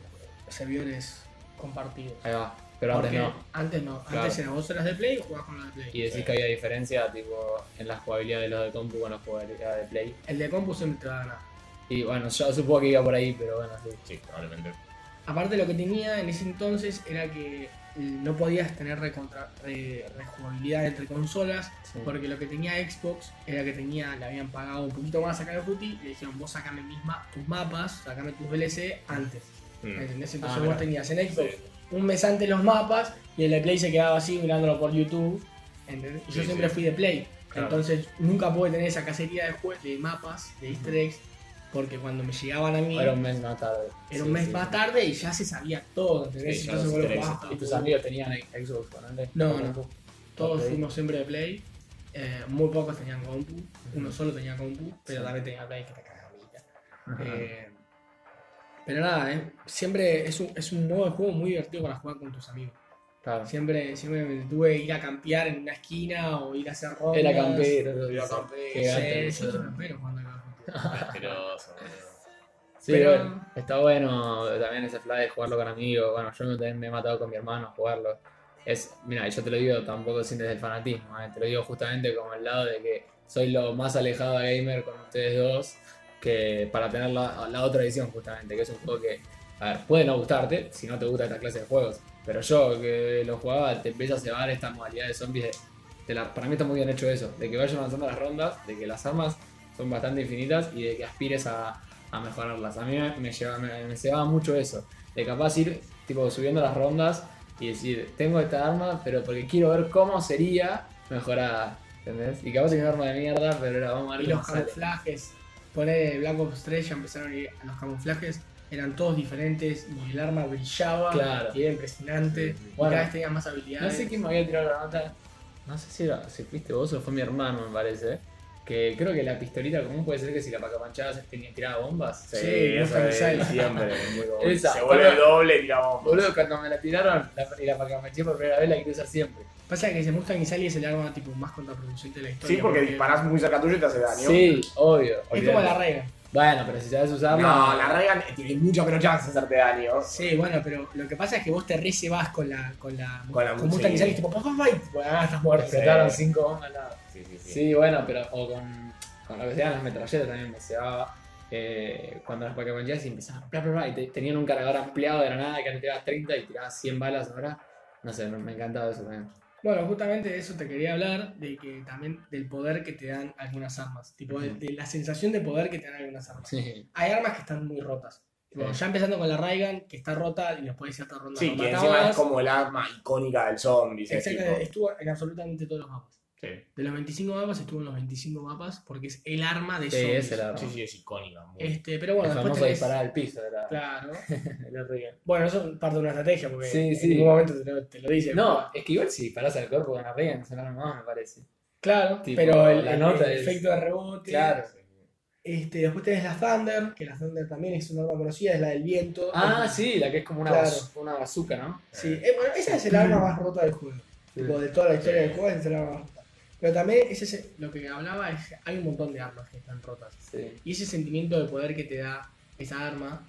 servidores compartidos. Ahí va. Pero antes Porque no. Antes no, Claro. antes era vos eras de Play y jugabas con los de Play. Y decís que había diferencia tipo en la jugabilidad de los de compu con la jugabilidad de Play. El de compu siempre te va a ganar. Y bueno, yo supongo que iba por ahí, pero bueno, sí. Sí, probablemente. Aparte lo que tenía en ese entonces era que no podías tener recontra- re- rejugabilidad entre consolas Sí. porque lo que tenía Xbox era que tenía, le habían pagado un poquito más a Call of Duty y le dijeron vos sacame mis ma- tus mapas, sacame tus DLC antes. Mm. ¿Entendés? Ah, Entonces vos mira. tenías en Xbox un mes antes los mapas y el de Play se quedaba así mirándolo por YouTube. ¿entendés? Y yo siempre sí. fui de Play. Claro. Entonces nunca pude tener esa cacería de, de mapas, de easter eggs, porque cuando me llegaban a mí Era un mes más tarde. era un Sí, mes sí, más sí. tarde y ya se sabía todo, ¿entendés? Sí, Entonces vos lo jugabas ¿Y tus amigos tenían Xbox? No, no. Todos fuimos siempre de Play. Eh, muy pocos tenían compu. Uno solo tenía compu, pero Sí. también tenía Play que te. Ajá. Eh, pero nada, eh, siempre es un, es un modo de juego muy divertido para jugar con tus amigos. Claro. Siempre, siempre me tuve que ir a campear en una esquina o ir a hacer rondas. Era campero. Era sí. campero. Gato, Sí, yo campero acá. (laughs) Asqueroso, boludo. Sí, Pero- bueno, está bueno también ese fly de jugarlo con amigos. Bueno, yo también me he matado con mi hermano a jugarlo. Es, mira, yo te lo digo tampoco sin desde el fanatismo, ¿eh? te lo digo justamente como el lado de que soy lo más alejado de gamer con ustedes dos que para tener la, la otra edición justamente, que es un juego que, a ver, puede no gustarte si no te gusta esta clase de juegos, pero yo que lo jugaba te empieza a cebar esta modalidad de zombies. de- de la- para mí está muy bien hecho eso, de que vayan avanzando las rondas, de que las armas son bastante infinitas y de que aspires a, a mejorarlas. A mí me, me, lleva, me, me cebaba mucho eso, de capaz ir tipo subiendo las rondas y decir, tengo esta arma, pero porque quiero ver cómo sería mejorada. ¿Entendés? Y capaz es un arma de mierda, pero era vamos a ver Y los sale. camuflajes. Poner Black Ops 3 ya empezaron a ir a los camuflajes. Eran todos diferentes y el arma brillaba. Claro. Y era impresionante. Y cada vez tenía más No habilidades. sé quién me había tirado la nota. No sé si, era, si fuiste vos o fue mi hermano, me parece. Que creo que la pistolita común puede ser que si la pacapanchabas tenía tiraba bombas. Sí, me es siempre. muy (laughs) bueno. Esa, Se vuelve boludo. doble y tiramos. Boludo, cuando me la tiraron la, y la pacapanché por primera vez la quiero usar siempre. Pasa que ese Mustang Isali es el arma tipo más contraproducente de la historia. Sí, porque disparás muy cerca tuyo y te hace daño. Sí, obvio. Es como la Reagan. Bueno, pero si sabes usarla. No, la Reagan tiene mucha menos chance de hacerte daño. Sí, bueno, pero lo que pasa es que vos te recebas con la. con la. Con la- Mustang sí. Isali, tipo, papá, fight. Bueno, ah, estás muerto. Explotaron cinco bombas al lado. Sí, bueno, pero o con, con lo que sean las metralletas también me cebaba. Eh, cuando las pacapanchabas y empezaban bla, bla, bla, y te- tenían un cargador ampliado de granada que te tirabas 30 y tirabas 100 balas ahora. No sé, me, encantaba eso también. Bueno, justamente de eso te quería hablar, de que también del poder que te dan algunas armas. Tipo, de, la sensación de poder que te dan algunas armas. Sí. Hay armas que están muy rotas. Tipo, Sí. Ya empezando con la Raigan, que está rota y después de cierta ronda Sí, que matabas. encima es como el arma icónica del zombie. Exactamente, estuvo en absolutamente todos los mapas. Sí. De los 25 mapas estuvo en los 25 mapas porque es el arma de Sí, zombies. es el arma. sí, sí, es icónica. muy- Este, pero bueno, el después famoso tenés- disparar al piso era Claro. (laughs) Bueno, eso es parte de una estrategia porque Sí, en ningún momento te lo, te lo dice. No, es que igual si disparas al cuerpo con la Reagan es un arma más, me parece. Claro, Tipo, pero el, la el- nota el es- efecto de rebote. Claro. Este, después tenés la Thunder, que la Thunder también es una arma conocida, es la del viento. Ah, Es- sí, la que es como una, Claro. baz- una bazooka, ¿no? Sí, eh, bueno, esa es el arma más rota del juego. Tipo, de toda la historia del juego, es el arma más rota. Pero también ese es lo que hablaba es que hay un montón de armas que están rotas. Sí. Y ese sentimiento de poder que te da esa arma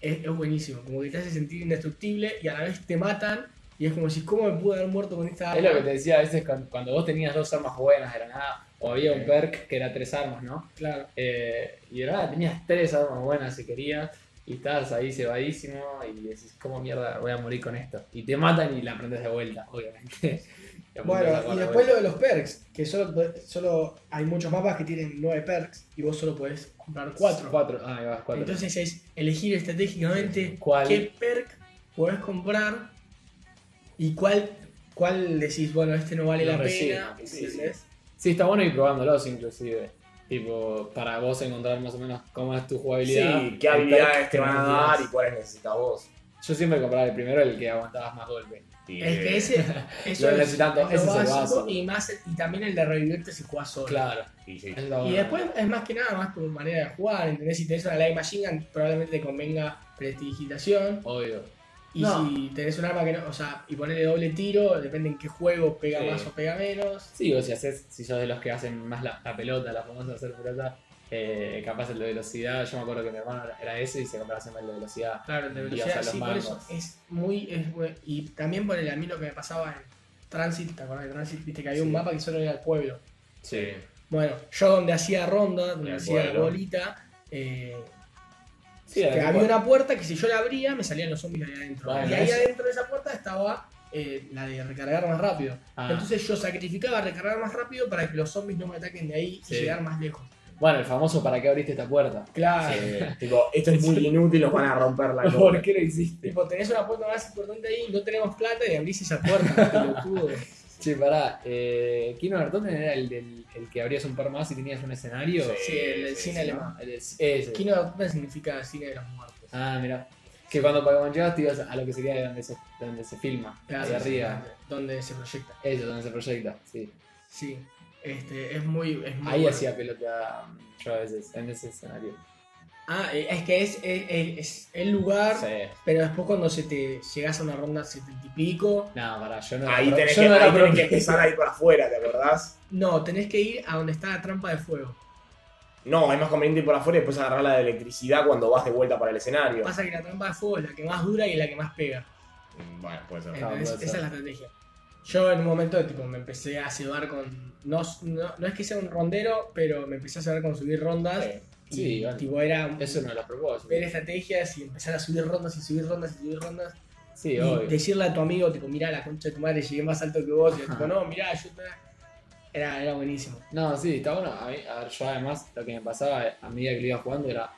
es, es buenísimo. Como que te hace sentir indestructible y a la vez te matan. Y es como si, ¿cómo me pude haber muerto con esta arma? Es lo que te decía a veces cuando, cuando vos tenías dos armas buenas de la nada, o había un perk que era tres armas, ¿no? Claro. Eh, y de nada tenías tres armas buenas si querías, y estabas ahí cebadísimo, y decís, ¿cómo mierda voy a morir con esto? Y te matan y la aprendes de vuelta, obviamente. Bueno, y de después lo de los perks, que solo, podés- solo hay muchos mapas que tienen nueve perks y vos solo podés comprar cuatro. Cuatro, ah, ahí vas, cuatro. Entonces es elegir estratégicamente ¿Cuál? qué perk podés comprar y cuál, cuál decís, bueno, este no vale la recibe, pena. sí, sí. ¿entendés? Sí, está bueno ir probándolos inclusive. Tipo, para vos encontrar más o menos cómo es tu jugabilidad. Sí, qué habilidades te van a dar y cuáles necesitas vos. Yo siempre compraba el primero, el que aguantabas más golpe. Y, Es que ese, (laughs) eso Lo es, todos, es lo ese básico y, más, y también el de revivirte si jugás solo. Claro. y sí. Y después es más que nada más tu manera de jugar, ¿entendés? Si tenés una Light Machine Gun, probablemente te convenga prestidigitación. Obvio. Y No. si tenés un arma que no, o sea, y ponerle doble tiro, depende en qué juego pega Sí. más o pega menos. Sí, o si haces, si sos de los que hacen más la, la pelota, la famosa hacer pelota, eh, capaz el de velocidad, yo me acuerdo que mi hermano era- ese y se compraba siempre el de velocidad. Claro, el de velocidad, sí, por eso es muy, es Y también por el a mí lo que me pasaba en Transit, ¿te acordás de Transit? Viste que había un mapa que solo era el pueblo. Sí. Bueno, yo donde hacía ronda, donde El hacía pueblo. bolita, eh, Sí, que era había una puerta que si yo la abría me salían los zombies de ahí adentro. Y ahí eso- adentro de esa puerta estaba eh, la de recargar más rápido. Ah. Entonces yo sacrificaba recargar más rápido para que los zombies no me ataquen de ahí Sí. y llegar más lejos. Bueno, el famoso ¿para qué abriste esta puerta? Claro. Sí, tipo, esto es muy inútil, nos van a romper la (laughs) ¿Por qué lo hiciste? Tipo, tenés una puerta más importante ahí, no tenemos plata y abrís esa puerta, pelotudo. (laughs) Che, pará, eh, Kino Bertonen era el, del, el que abrías un par más y tenías un escenario. Sí, el del sí, cine sí, alemán. El de- ese. Kino no significa cine de los muertos. Ah, mira. Que cuando Pokémon llegas te ibas a lo que sería de donde se, donde se filma. Claro, ahí sí, arriba. Donde se proyecta. Eso, donde se proyecta, sí. Sí. Este, es muy. Es muy Ahí bueno. hacía pelota yo a veces, en ese escenario. Ah, eh, es que es, es, es- es el lugar, Sí. pero después cuando se te llegas a una ronda setenta y pico, No, pará, yo no Ahí era, tenés, yo que, no era ahí tenés que empezar ahí por afuera, ¿te acordás? no, tenés que ir a donde está la trampa de fuego. No, es más conveniente ir por afuera y después agarrar la de electricidad cuando vas de vuelta para el escenario. Pasa que la trampa de fuego es la que más dura y la que más pega. Mm, Bueno, puede ser. Puede Esa es la estrategia. Yo en un momento tipo, me empecé a cebar con. No, no, no es que sea un rondero, pero me empecé a cebar con subir rondas. Sí. Y Sí, tipo, era Es uno de los propósitos. ver estrategias y empezar a subir rondas y subir rondas y subir rondas. Sí, y obvio. decirle a tu amigo, tipo, mirá la concha de tu madre, llegué más alto que vos. Y el tipo, no, mirá, yo te... Era, era buenísimo. No, sí, está bueno. A, mí, a ver, yo además lo que me pasaba a medida que lo iba jugando era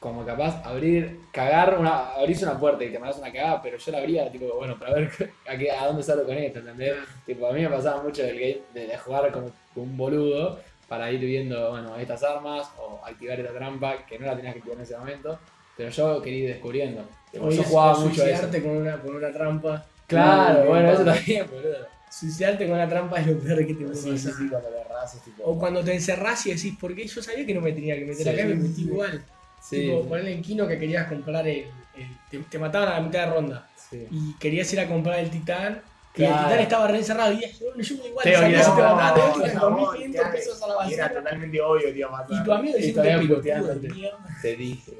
como capaz abrir, cagar, una, abrirse una puerta y te mandas una cagada, pero yo la abría, tipo, bueno, para ver (laughs) a, qué- a dónde salgo con esto, ¿entendés? Tipo, a mí me pasaba mucho del game de, de jugar como un boludo para ir viendo, bueno, estas armas o activar esta trampa, que no la tenías que activar en ese momento, pero yo quería ir descubriendo. Tipo, yo jugaba mucho eso. con una, con una trampa. Claro, No, bueno, no, eso también, boludo. Suicidarte con una trampa es lo peor que te puede Sí, cuando tipo. O cuando te encerrás y decís, ¿por qué yo sabía que no me tenía que meter Sí, acá y me metí igual? Sí, tipo, ponerle en Kino que querías comprar el. el- te, te mataban a la mitad de ronda. sí. Y querías ir a comprar el titán. Y el titán estaba re encerrado. Y dije, bueno, yo me igual. Te olvidás. mataban, te No, no, 2.500 claro, pesos a la Era totalmente obvio que a matar. Y tu amigo diciendo pelotudo de mierda. Te dije.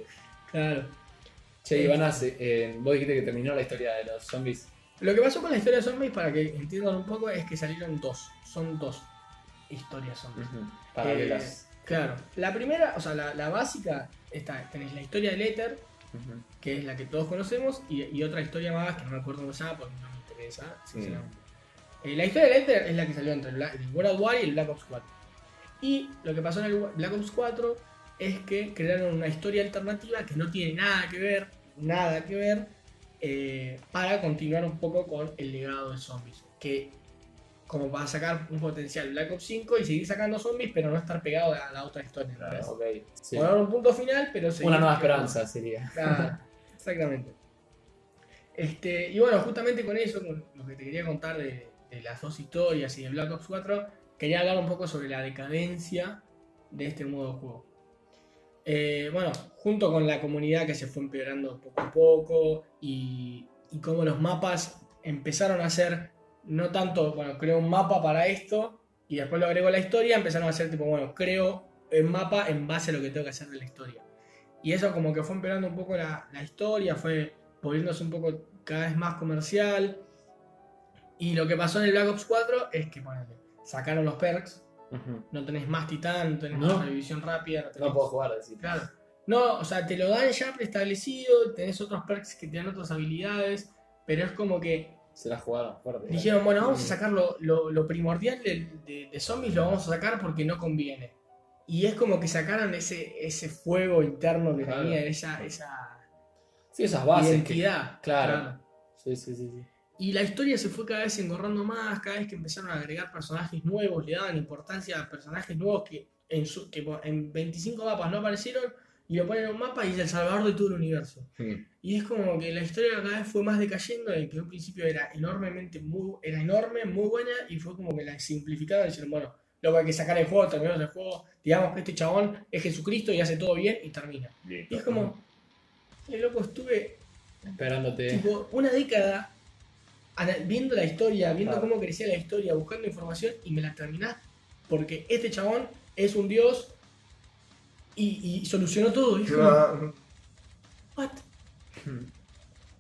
Claro. Che, Ivana, eh, vos dijiste que terminó la historia de los zombies. Lo que pasó con la historia de zombies, para que entiendan un poco, es que salieron dos. Son dos historias zombies. Paralelas. Eh, claro. La primera, o sea, la, la básica, está, tenés la historia del Ujú. que es la que todos conocemos, y, y otra historia más que no me acuerdo cómo se llama porque no me interesa, sinceramente. Eh, la historia del Ether es la que salió entre el, Black- el World War y el Black Ops 4. Y lo que pasó en el Black Ops 4 es que crearon una historia alternativa que no tiene nada que ver, nada que ver, eh, para continuar un poco con el legado de zombies. Que como para sacar un potencial Black Ops 5 y seguir sacando zombies, pero no estar pegado a la otra historia. Claro. sí. Poner un punto final, pero Una nueva esperanza sería. Claro, exactamente. Este, y bueno, justamente con eso, con lo que te quería contar de, de las dos historias y de Black Ops 4, quería hablar un poco sobre la decadencia de este modo de juego. Eh, bueno, junto con la comunidad que se fue empeorando poco a poco y, y cómo los mapas empezaron a hacer, no tanto, bueno, creo un mapa para esto y después lo agrego a la historia, empezaron a hacer tipo, bueno, creo el mapa en base a lo que tengo que hacer de la historia. Y eso como que fue empeorando un poco la, la historia, fue volviéndose un poco cada vez más comercial. Y lo que pasó en el Black Ops 4 es que ponele, sacaron los perks, no tenés más titán, no tenés No. más revisión rápida, no tenés... No puedo jugar, decir. Claro. No, o sea, te lo dan ya preestablecido, tenés otros perks que te dan otras habilidades, pero es como que Se la jugaron fuerte. dijeron, bueno, vamos a sacar lo, lo- lo primordial de, de- de zombies, lo vamos a sacar porque no conviene. Y es como que sacaron ese, ese fuego interno que Claro. tenía, esa, esa Sí, esas bases. que- identidad. claro. Sí, sí, sí. sí. Y la historia se fue cada vez engorrando más, cada vez que empezaron a agregar personajes nuevos, le daban importancia a personajes nuevos que en, su, que en 25 mapas no aparecieron y lo ponen en un mapa y es el salvador de todo el universo. Y es como que la historia cada vez fue más decayendo, de que en un principio era enormemente muy, era enorme, muy buena, y fue como que la simplificaron y dijeron, bueno, lo que hay que sacar el juego, terminamos el juego, digamos que este chabón es Jesucristo y hace todo bien y termina. Y es como, el loco estuve Esperándote. tipo una década viendo la historia, viendo Claro. cómo crecía la historia, buscando información y me la terminás porque este chabón es un dios y, y solucionó todo. Y Ah, "What?".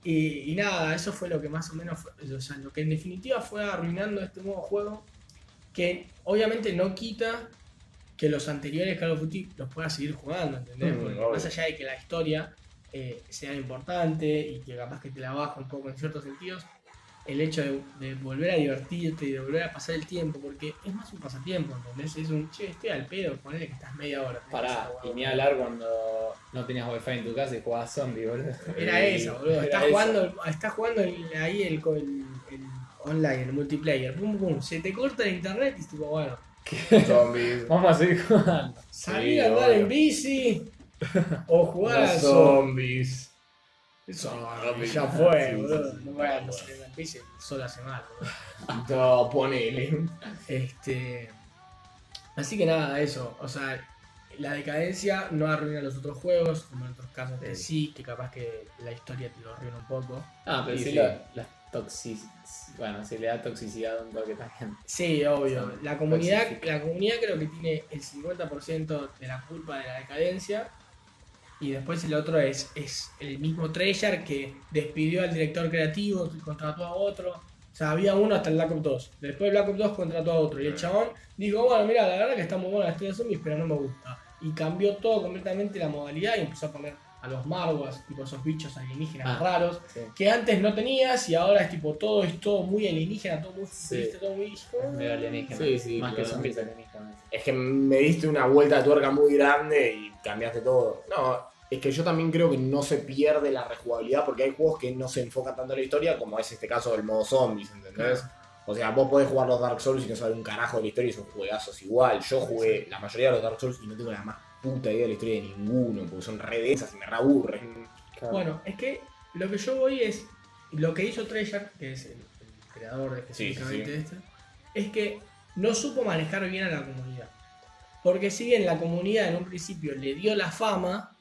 Y, y nada, eso fue lo que más o menos fue, o sea, lo que en definitiva fue arruinando este nuevo juego, que obviamente no quita que los anteriores Call of Duty los puedas seguir jugando, ¿entendés? Mm, Porque obvio. más allá de que la historia eh, sea importante y que capaz que te la baja un poco en ciertos sentidos, el hecho de, de volver a divertirte y de volver a pasar el tiempo, porque es más un pasatiempo, ¿entendés? Es un, che, estoy al pedo, ponele que estás media hora. Pará, y ni hablar cuando no tenías wifi en tu casa y jugabas zombie, boludo. Era (laughs) esa, boludo. Estás jugando, estás jugando el- ahí el, el- el online, el multiplayer. Pum, pum. Se te corta el internet y es tipo, bueno, Zombies. (laughs) Vamos a seguir jugando. salir Sí, a andar obvio. en bici o jugar a Los zombies. Zombies, Ya fue, boludo. No voy a saliendo en bici, solo hace mal, boludo. (laughs) No, ponele. Este. Así que nada, eso. O sea, la decadencia no arruina los otros juegos, como en otros casos que Sí. que capaz que la historia te lo arruina un poco. Ah, pero sí, sí. la- toxic... Bueno, si le da toxicidad a un toque también. Sí, obvio. La comunidad, la comunidad creo que tiene el 50% de la culpa de la decadencia. Y después el otro es, es el mismo Treyarch que despidió al director creativo, que contrató a otro. O sea, había uno hasta el Black Ops 2. Después Black Ops 2 contrató a otro. Y el chabón dijo, bueno, mira, la verdad que está muy buena la historia de zombies, pero no me gusta. Y cambió todo completamente la modalidad y empezó a poner a los Marwas, tipo esos bichos alienígenas Ah. raros, Sí. que antes no tenías y ahora es tipo todo es todo muy alienígena, todo muy Sí. futurista, todo muy... Es medio alienígena. Sí, sí, Más que zombies alienígenas. Es que me diste una vuelta de tuerca muy grande y cambiaste todo. No, es que yo también creo que no se pierde la rejugabilidad porque hay juegos que no se enfocan tanto en la historia como es este caso del modo zombies, ¿entendés? O sea, vos podés jugar los Dark Souls y no saber un carajo de la historia y son juegazos igual. Yo jugué la mayoría de los Dark Souls y no tengo la más puta idea de la historia de ninguno porque son re densas y me reaburren. Claro. Bueno, es que lo que yo voy es. Lo que hizo Treyarch, que es el, el creador de Sí, sí, específicamente sí. de este, es que no supo manejar bien a la comunidad. Porque si bien la comunidad en un principio le dio la fama,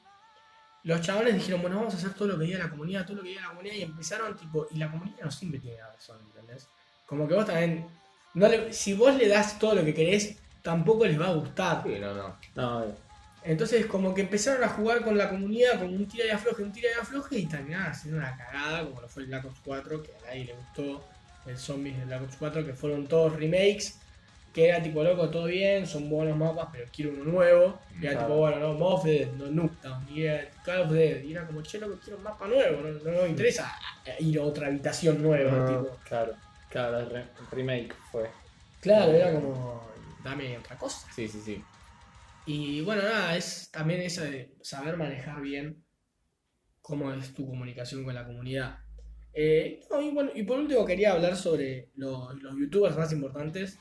los chabones dijeron, bueno, vamos a hacer todo lo que diga la comunidad, todo lo que diga la comunidad, y empezaron tipo, y la comunidad no siempre tiene razón, ¿entendés? Como que vos también, no le- si vos le das todo lo que querés, tampoco les va a gustar. Sí, no, no. No, Entonces como que empezaron a jugar con la comunidad como un tira y afloje, un tira y afloje y terminaron haciendo una cagada como lo fue el Black Ops 4, que a nadie le gustó el Zombies del Black Ops 4, que fueron todos remakes, que era tipo loco, todo bien, son buenos mapas, pero quiero uno nuevo. Y era Claro. tipo, bueno, no, Mob Dead, no Nuketown, y era Call of Duty, y era como, che, loco, quiero un mapa nuevo, no, no, no me interesa ir a otra habitación nueva, no, tipo. claro. Claro, el re- remake fue. Claro, era como, dame otra cosa. Sí, sí, sí. Y bueno, nada, es también eso de saber manejar bien cómo es tu comunicación con la comunidad. Eh, no, y, bueno, y por último quería hablar sobre lo- los youtubers más importantes,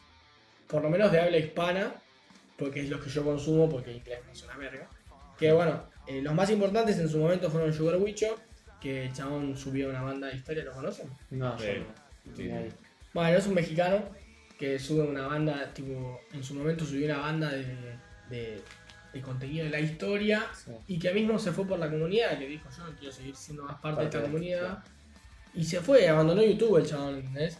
por lo menos de habla hispana, porque es los que yo consumo, porque inglés no es una verga. Que bueno, eh, los más importantes en su momento fueron Sugar Wicho, que el chabón subió una banda de historia, ¿lo conocen? No, Sí. yo no. Sí. Bueno, es un mexicano que sube una banda, tipo, en su momento subió una banda de, de, de contenido de la historia Sí. y que mismo se fue por la comunidad, que dijo yo quiero seguir siendo más parte de esta de- comunidad. Y se fue, abandonó YouTube el chabón, ¿entendés?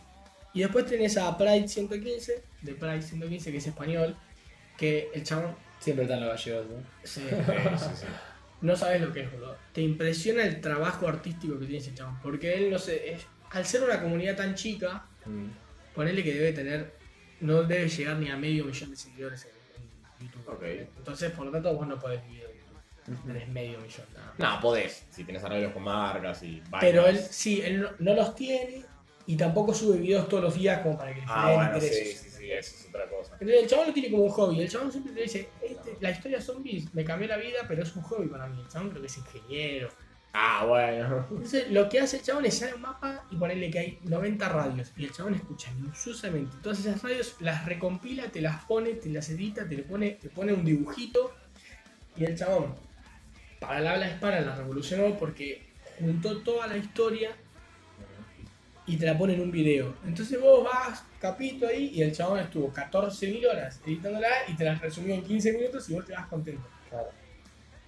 Y después tenés a Pride 115, de Pride 115, que es español, que el chabón Siempre están los gallegos, ¿no? Sí, sí, sí. no sabes lo que es, boludo. Te impresiona el trabajo artístico que tiene ese chabón, porque él, no sé, es, al ser una comunidad tan chica, Mm. Ponele que debe tener, no debe llegar ni a medio millón de seguidores en, en YouTube. Ok. Entonces, por lo tanto, vos no podés vivir. Tenés medio millón. nada. No, podés, si tenés arreglos con marcas y Pero él, vainas. sí, él no, no los tiene y tampoco sube videos todos los días como para que le Ah, bueno, sí, sí, sí, eso es otra cosa. Entonces, el chabón lo tiene como un hobby. El chabón siempre te dice, este, la historia zombies me cambió la vida, pero es un hobby para mí. El chabón creo que es ingeniero. Ah, bueno. Entonces, lo que hace el chabón es sale un mapa y ponerle que hay 90 radios. Y el chabón escucha minuciosamente todas esas radios, las recompila, te las pone, te las edita, te le pone, te pone un dibujito. Y el chabón, para el habla hispana, la revolucionó porque juntó toda la historia y te la pone en un video. Entonces vos vas, capito ahí, y el chabón estuvo 14.000 horas editándola y te la resumió en 15 minutos y vos te vas contento. Claro.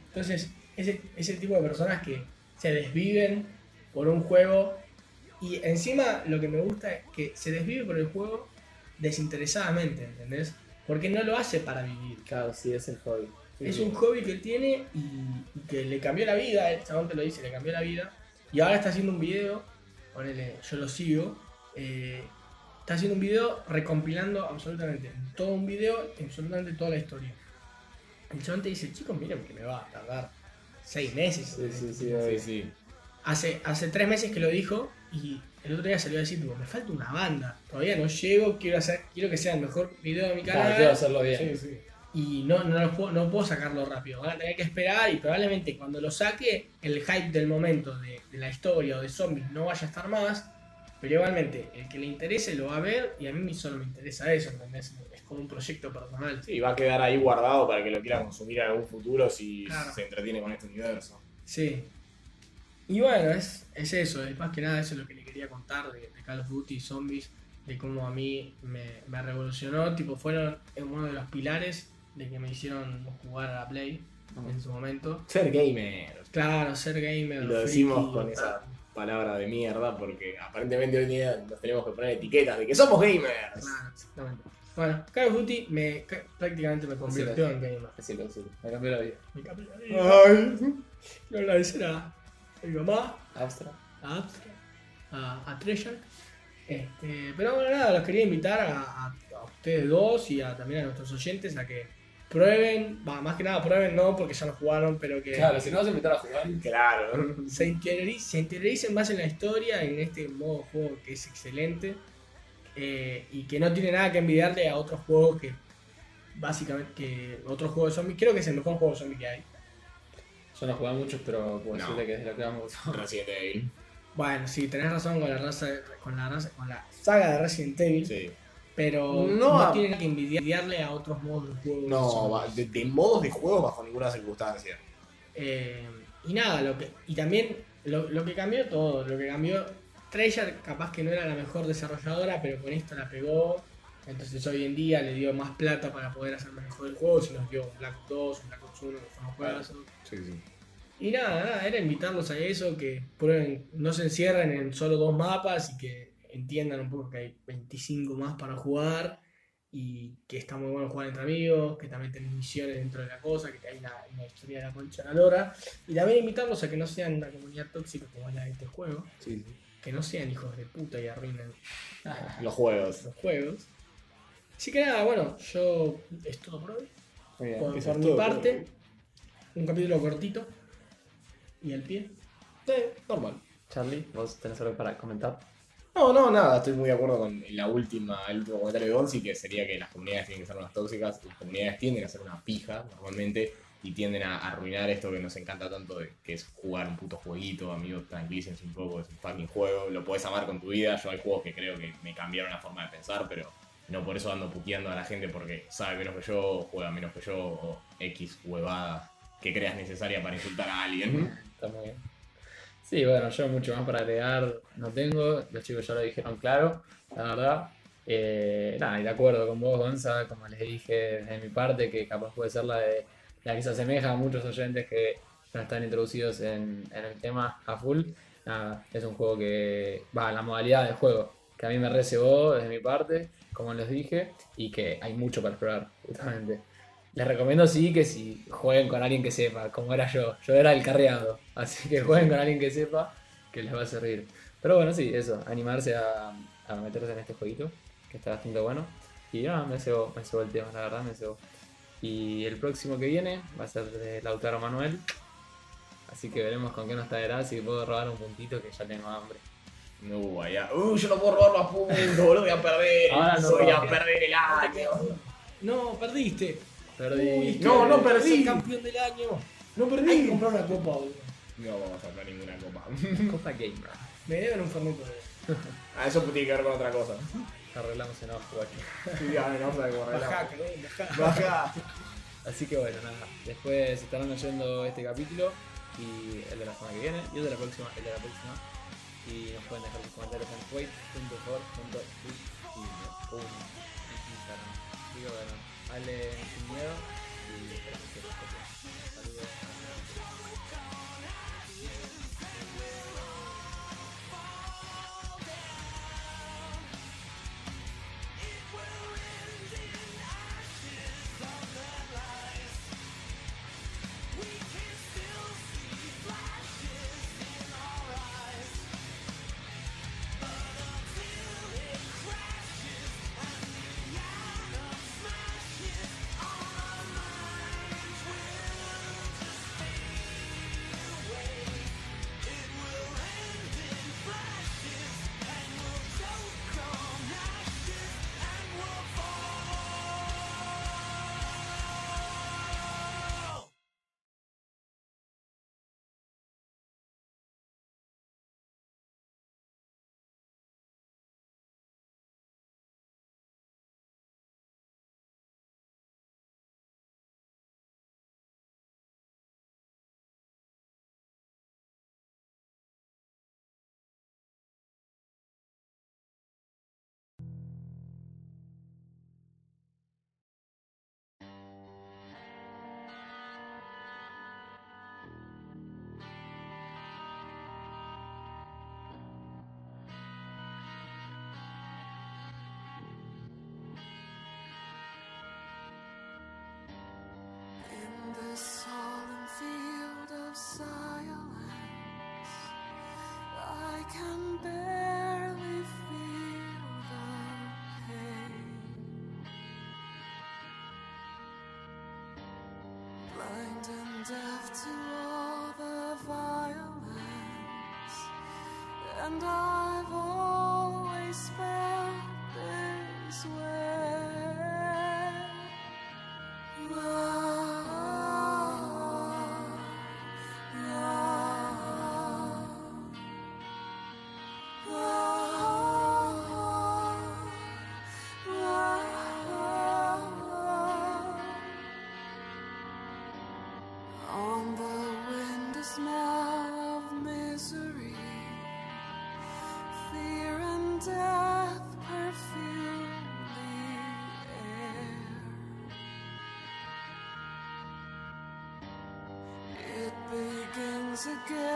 Entonces, ese, ese tipo de personas que se desviven por un juego y encima lo que me gusta es que se desvive por el juego desinteresadamente, ¿entendés? Porque no lo hace para vivir. Claro, sí, es el hobby. Sí, Es sí. un hobby que tiene y, y que le cambió la vida, el chabón te lo dice, le cambió la vida. Y ahora está haciendo un video, ponele, yo lo sigo, eh, está haciendo un video recompilando absolutamente en todo un video, absolutamente toda la historia. El chabón te dice, chicos, miren que me va a tardar seis meses. Sí, sí, sí. Sí, sí. Hace, hace tres meses que lo dijo y el otro día salió a decir, tipo, me falta una banda, todavía no llego, quiero hacer, quiero que sea el mejor video de mi Claro, canal. quiero hacerlo bien. Sí, sí. Y no, no, lo puedo, no puedo sacarlo rápido. Van a tener que esperar y probablemente cuando lo saque, el hype del momento de, de la historia o de zombies no vaya a estar más. Pero igualmente, el que le interese lo va a ver y a mí solo me interesa eso, ¿entendés? Es como un proyecto personal. Sí, va a quedar ahí guardado para que lo quiera consumir en algún futuro si Claro. se entretiene con este universo. Sí. Y bueno, es, es eso, es más que nada eso es lo que le quería contar de, de Call of Duty Zombies, de cómo a mí me, me revolucionó, tipo fueron uno de los pilares de que me hicieron jugar a la Play en su momento. Ser gamer. Claro, ser gamer. Lo decimos friki, con esa palabra de mierda porque aparentemente hoy en día nos tenemos que poner etiquetas de que somos gamers. Claro, exactamente. Bueno, Call of Duty me, ca- prácticamente me convirtió en gamer. Decirlo, decirlo. Me cambió la vida. Me cambió la vida. Ay. Quiero agradecer a, a mi mamá, Abstra. a Abstra, a, a Treyarch. Este, pero bueno, nada, los quería invitar a, a- a ustedes dos y a, también a nuestros oyentes a que prueben, va, más que nada prueben no porque ya lo jugaron, pero que Claro, si no vas a invitar a jugar. Claro. se, interiori- se interioricen más en la historia, en este modo de juego que es excelente eh, y que no tiene nada que envidiarle a otros juegos que básicamente que otros juegos de zombies, creo que es el mejor juego de zombies que hay. Yo no jugué muchos, pero puedo No. decirte que es lo que gustó. (laughs) Resident Evil. Bueno, sí, tenés razón con la raza de- con la raza- con la saga de Resident Evil, Sí. Pero No, tienen que envidiarle a otros modos de juego. No, de, de modos de juego bajo ninguna circunstancia. Eh, y nada, lo que, y también lo, lo que cambió todo, lo que cambió, Treyarch capaz que no era la mejor desarrolladora, pero con esto la pegó. Entonces hoy en día le dio más plata para poder hacer mejor el juego, si nos dio Black Ops 2, Black Ops 1, que fueron juegazos. Sí, sí. Y nada, nada, era invitarlos a eso, que prueben, no se encierren en solo dos mapas y que entiendan un poco que hay 25 más para jugar y que está muy bueno jugar entre amigos, que también tenés misiones dentro de la cosa, que hay una, una historia de la concha de la lora. Y también invitarlos a que no sean una comunidad tóxica como la de este juego, Sí, sí. que no sean hijos de puta y arruinen (laughs) Los juegos. los juegos. Así que nada, bueno, yo es todo por hoy. Bien. Por, mi parte, un capítulo cortito. Y el pie. Sí, normal. Charlie, vos tenés algo para comentar. No, no, nada, estoy muy de acuerdo con la última, el último comentario de Gonzi, que sería que las comunidades tienen que ser más tóxicas, las comunidades tienden a ser una pija normalmente y tienden a arruinar esto que nos encanta tanto, de, que es jugar un puto jueguito, amigos, tranquilícense un poco, es un fucking juego, lo puedes amar con tu vida, yo hay juegos que creo que me cambiaron la forma de pensar, pero no por eso ando puteando a la gente porque sabe menos que yo, juega menos que yo, o X huevada que creas necesaria para insultar a alguien. Está muy bien. Sí, bueno, yo mucho más para agregar no tengo. Los chicos ya lo dijeron claro, la verdad. Eh, nada, y de acuerdo con vos, Gonza, como les dije de mi parte, que capaz puede ser la de la que se asemeja a muchos oyentes que ya están introducidos en, el tema a full. Nada, es un juego que va, la modalidad de juego que a mí me recebó desde mi parte, como les dije, y que hay mucho para explorar, justamente. Les recomiendo sí que si jueguen con alguien que sepa, como era yo. Yo era el carreado. Así que jueguen con alguien que sepa que les va a servir. Pero bueno, sí, eso, animarse a, a meterse en este jueguito, que está bastante bueno. Y nada, me cebó, me el tema, la verdad, me cebó. Y el próximo que viene va a ser de Lautaro Manuel. Así que veremos con qué nos traerá, si puedo robar un puntito que ya tengo hambre. No, vaya. Uh, yo no puedo robar los puntos, boludo, voy a perder. Ahora no voy a perder el año. No, perdiste. Perdí. No, no perdí. campeón del año. No Hay que perdí. comprar una copa, boludo. No vamos a sacar ninguna copa. (laughs) Copa Gamer. Me deben un Fernet. (laughs) Ah, eso tiene que ver con otra cosa. Arreglamos en ojo aquí. Sí, ya, no vamos a ver Bajá. Así que bueno, nada. Después estarán oyendo este capítulo y el de la semana que viene y el de la próxima, el de la próxima. Y nos pueden dejar sus comentarios en wait.for.twitter y en Instagram. Digo, bueno, hable sin miedo deaf to all the violence, and I've always felt this way. It's a good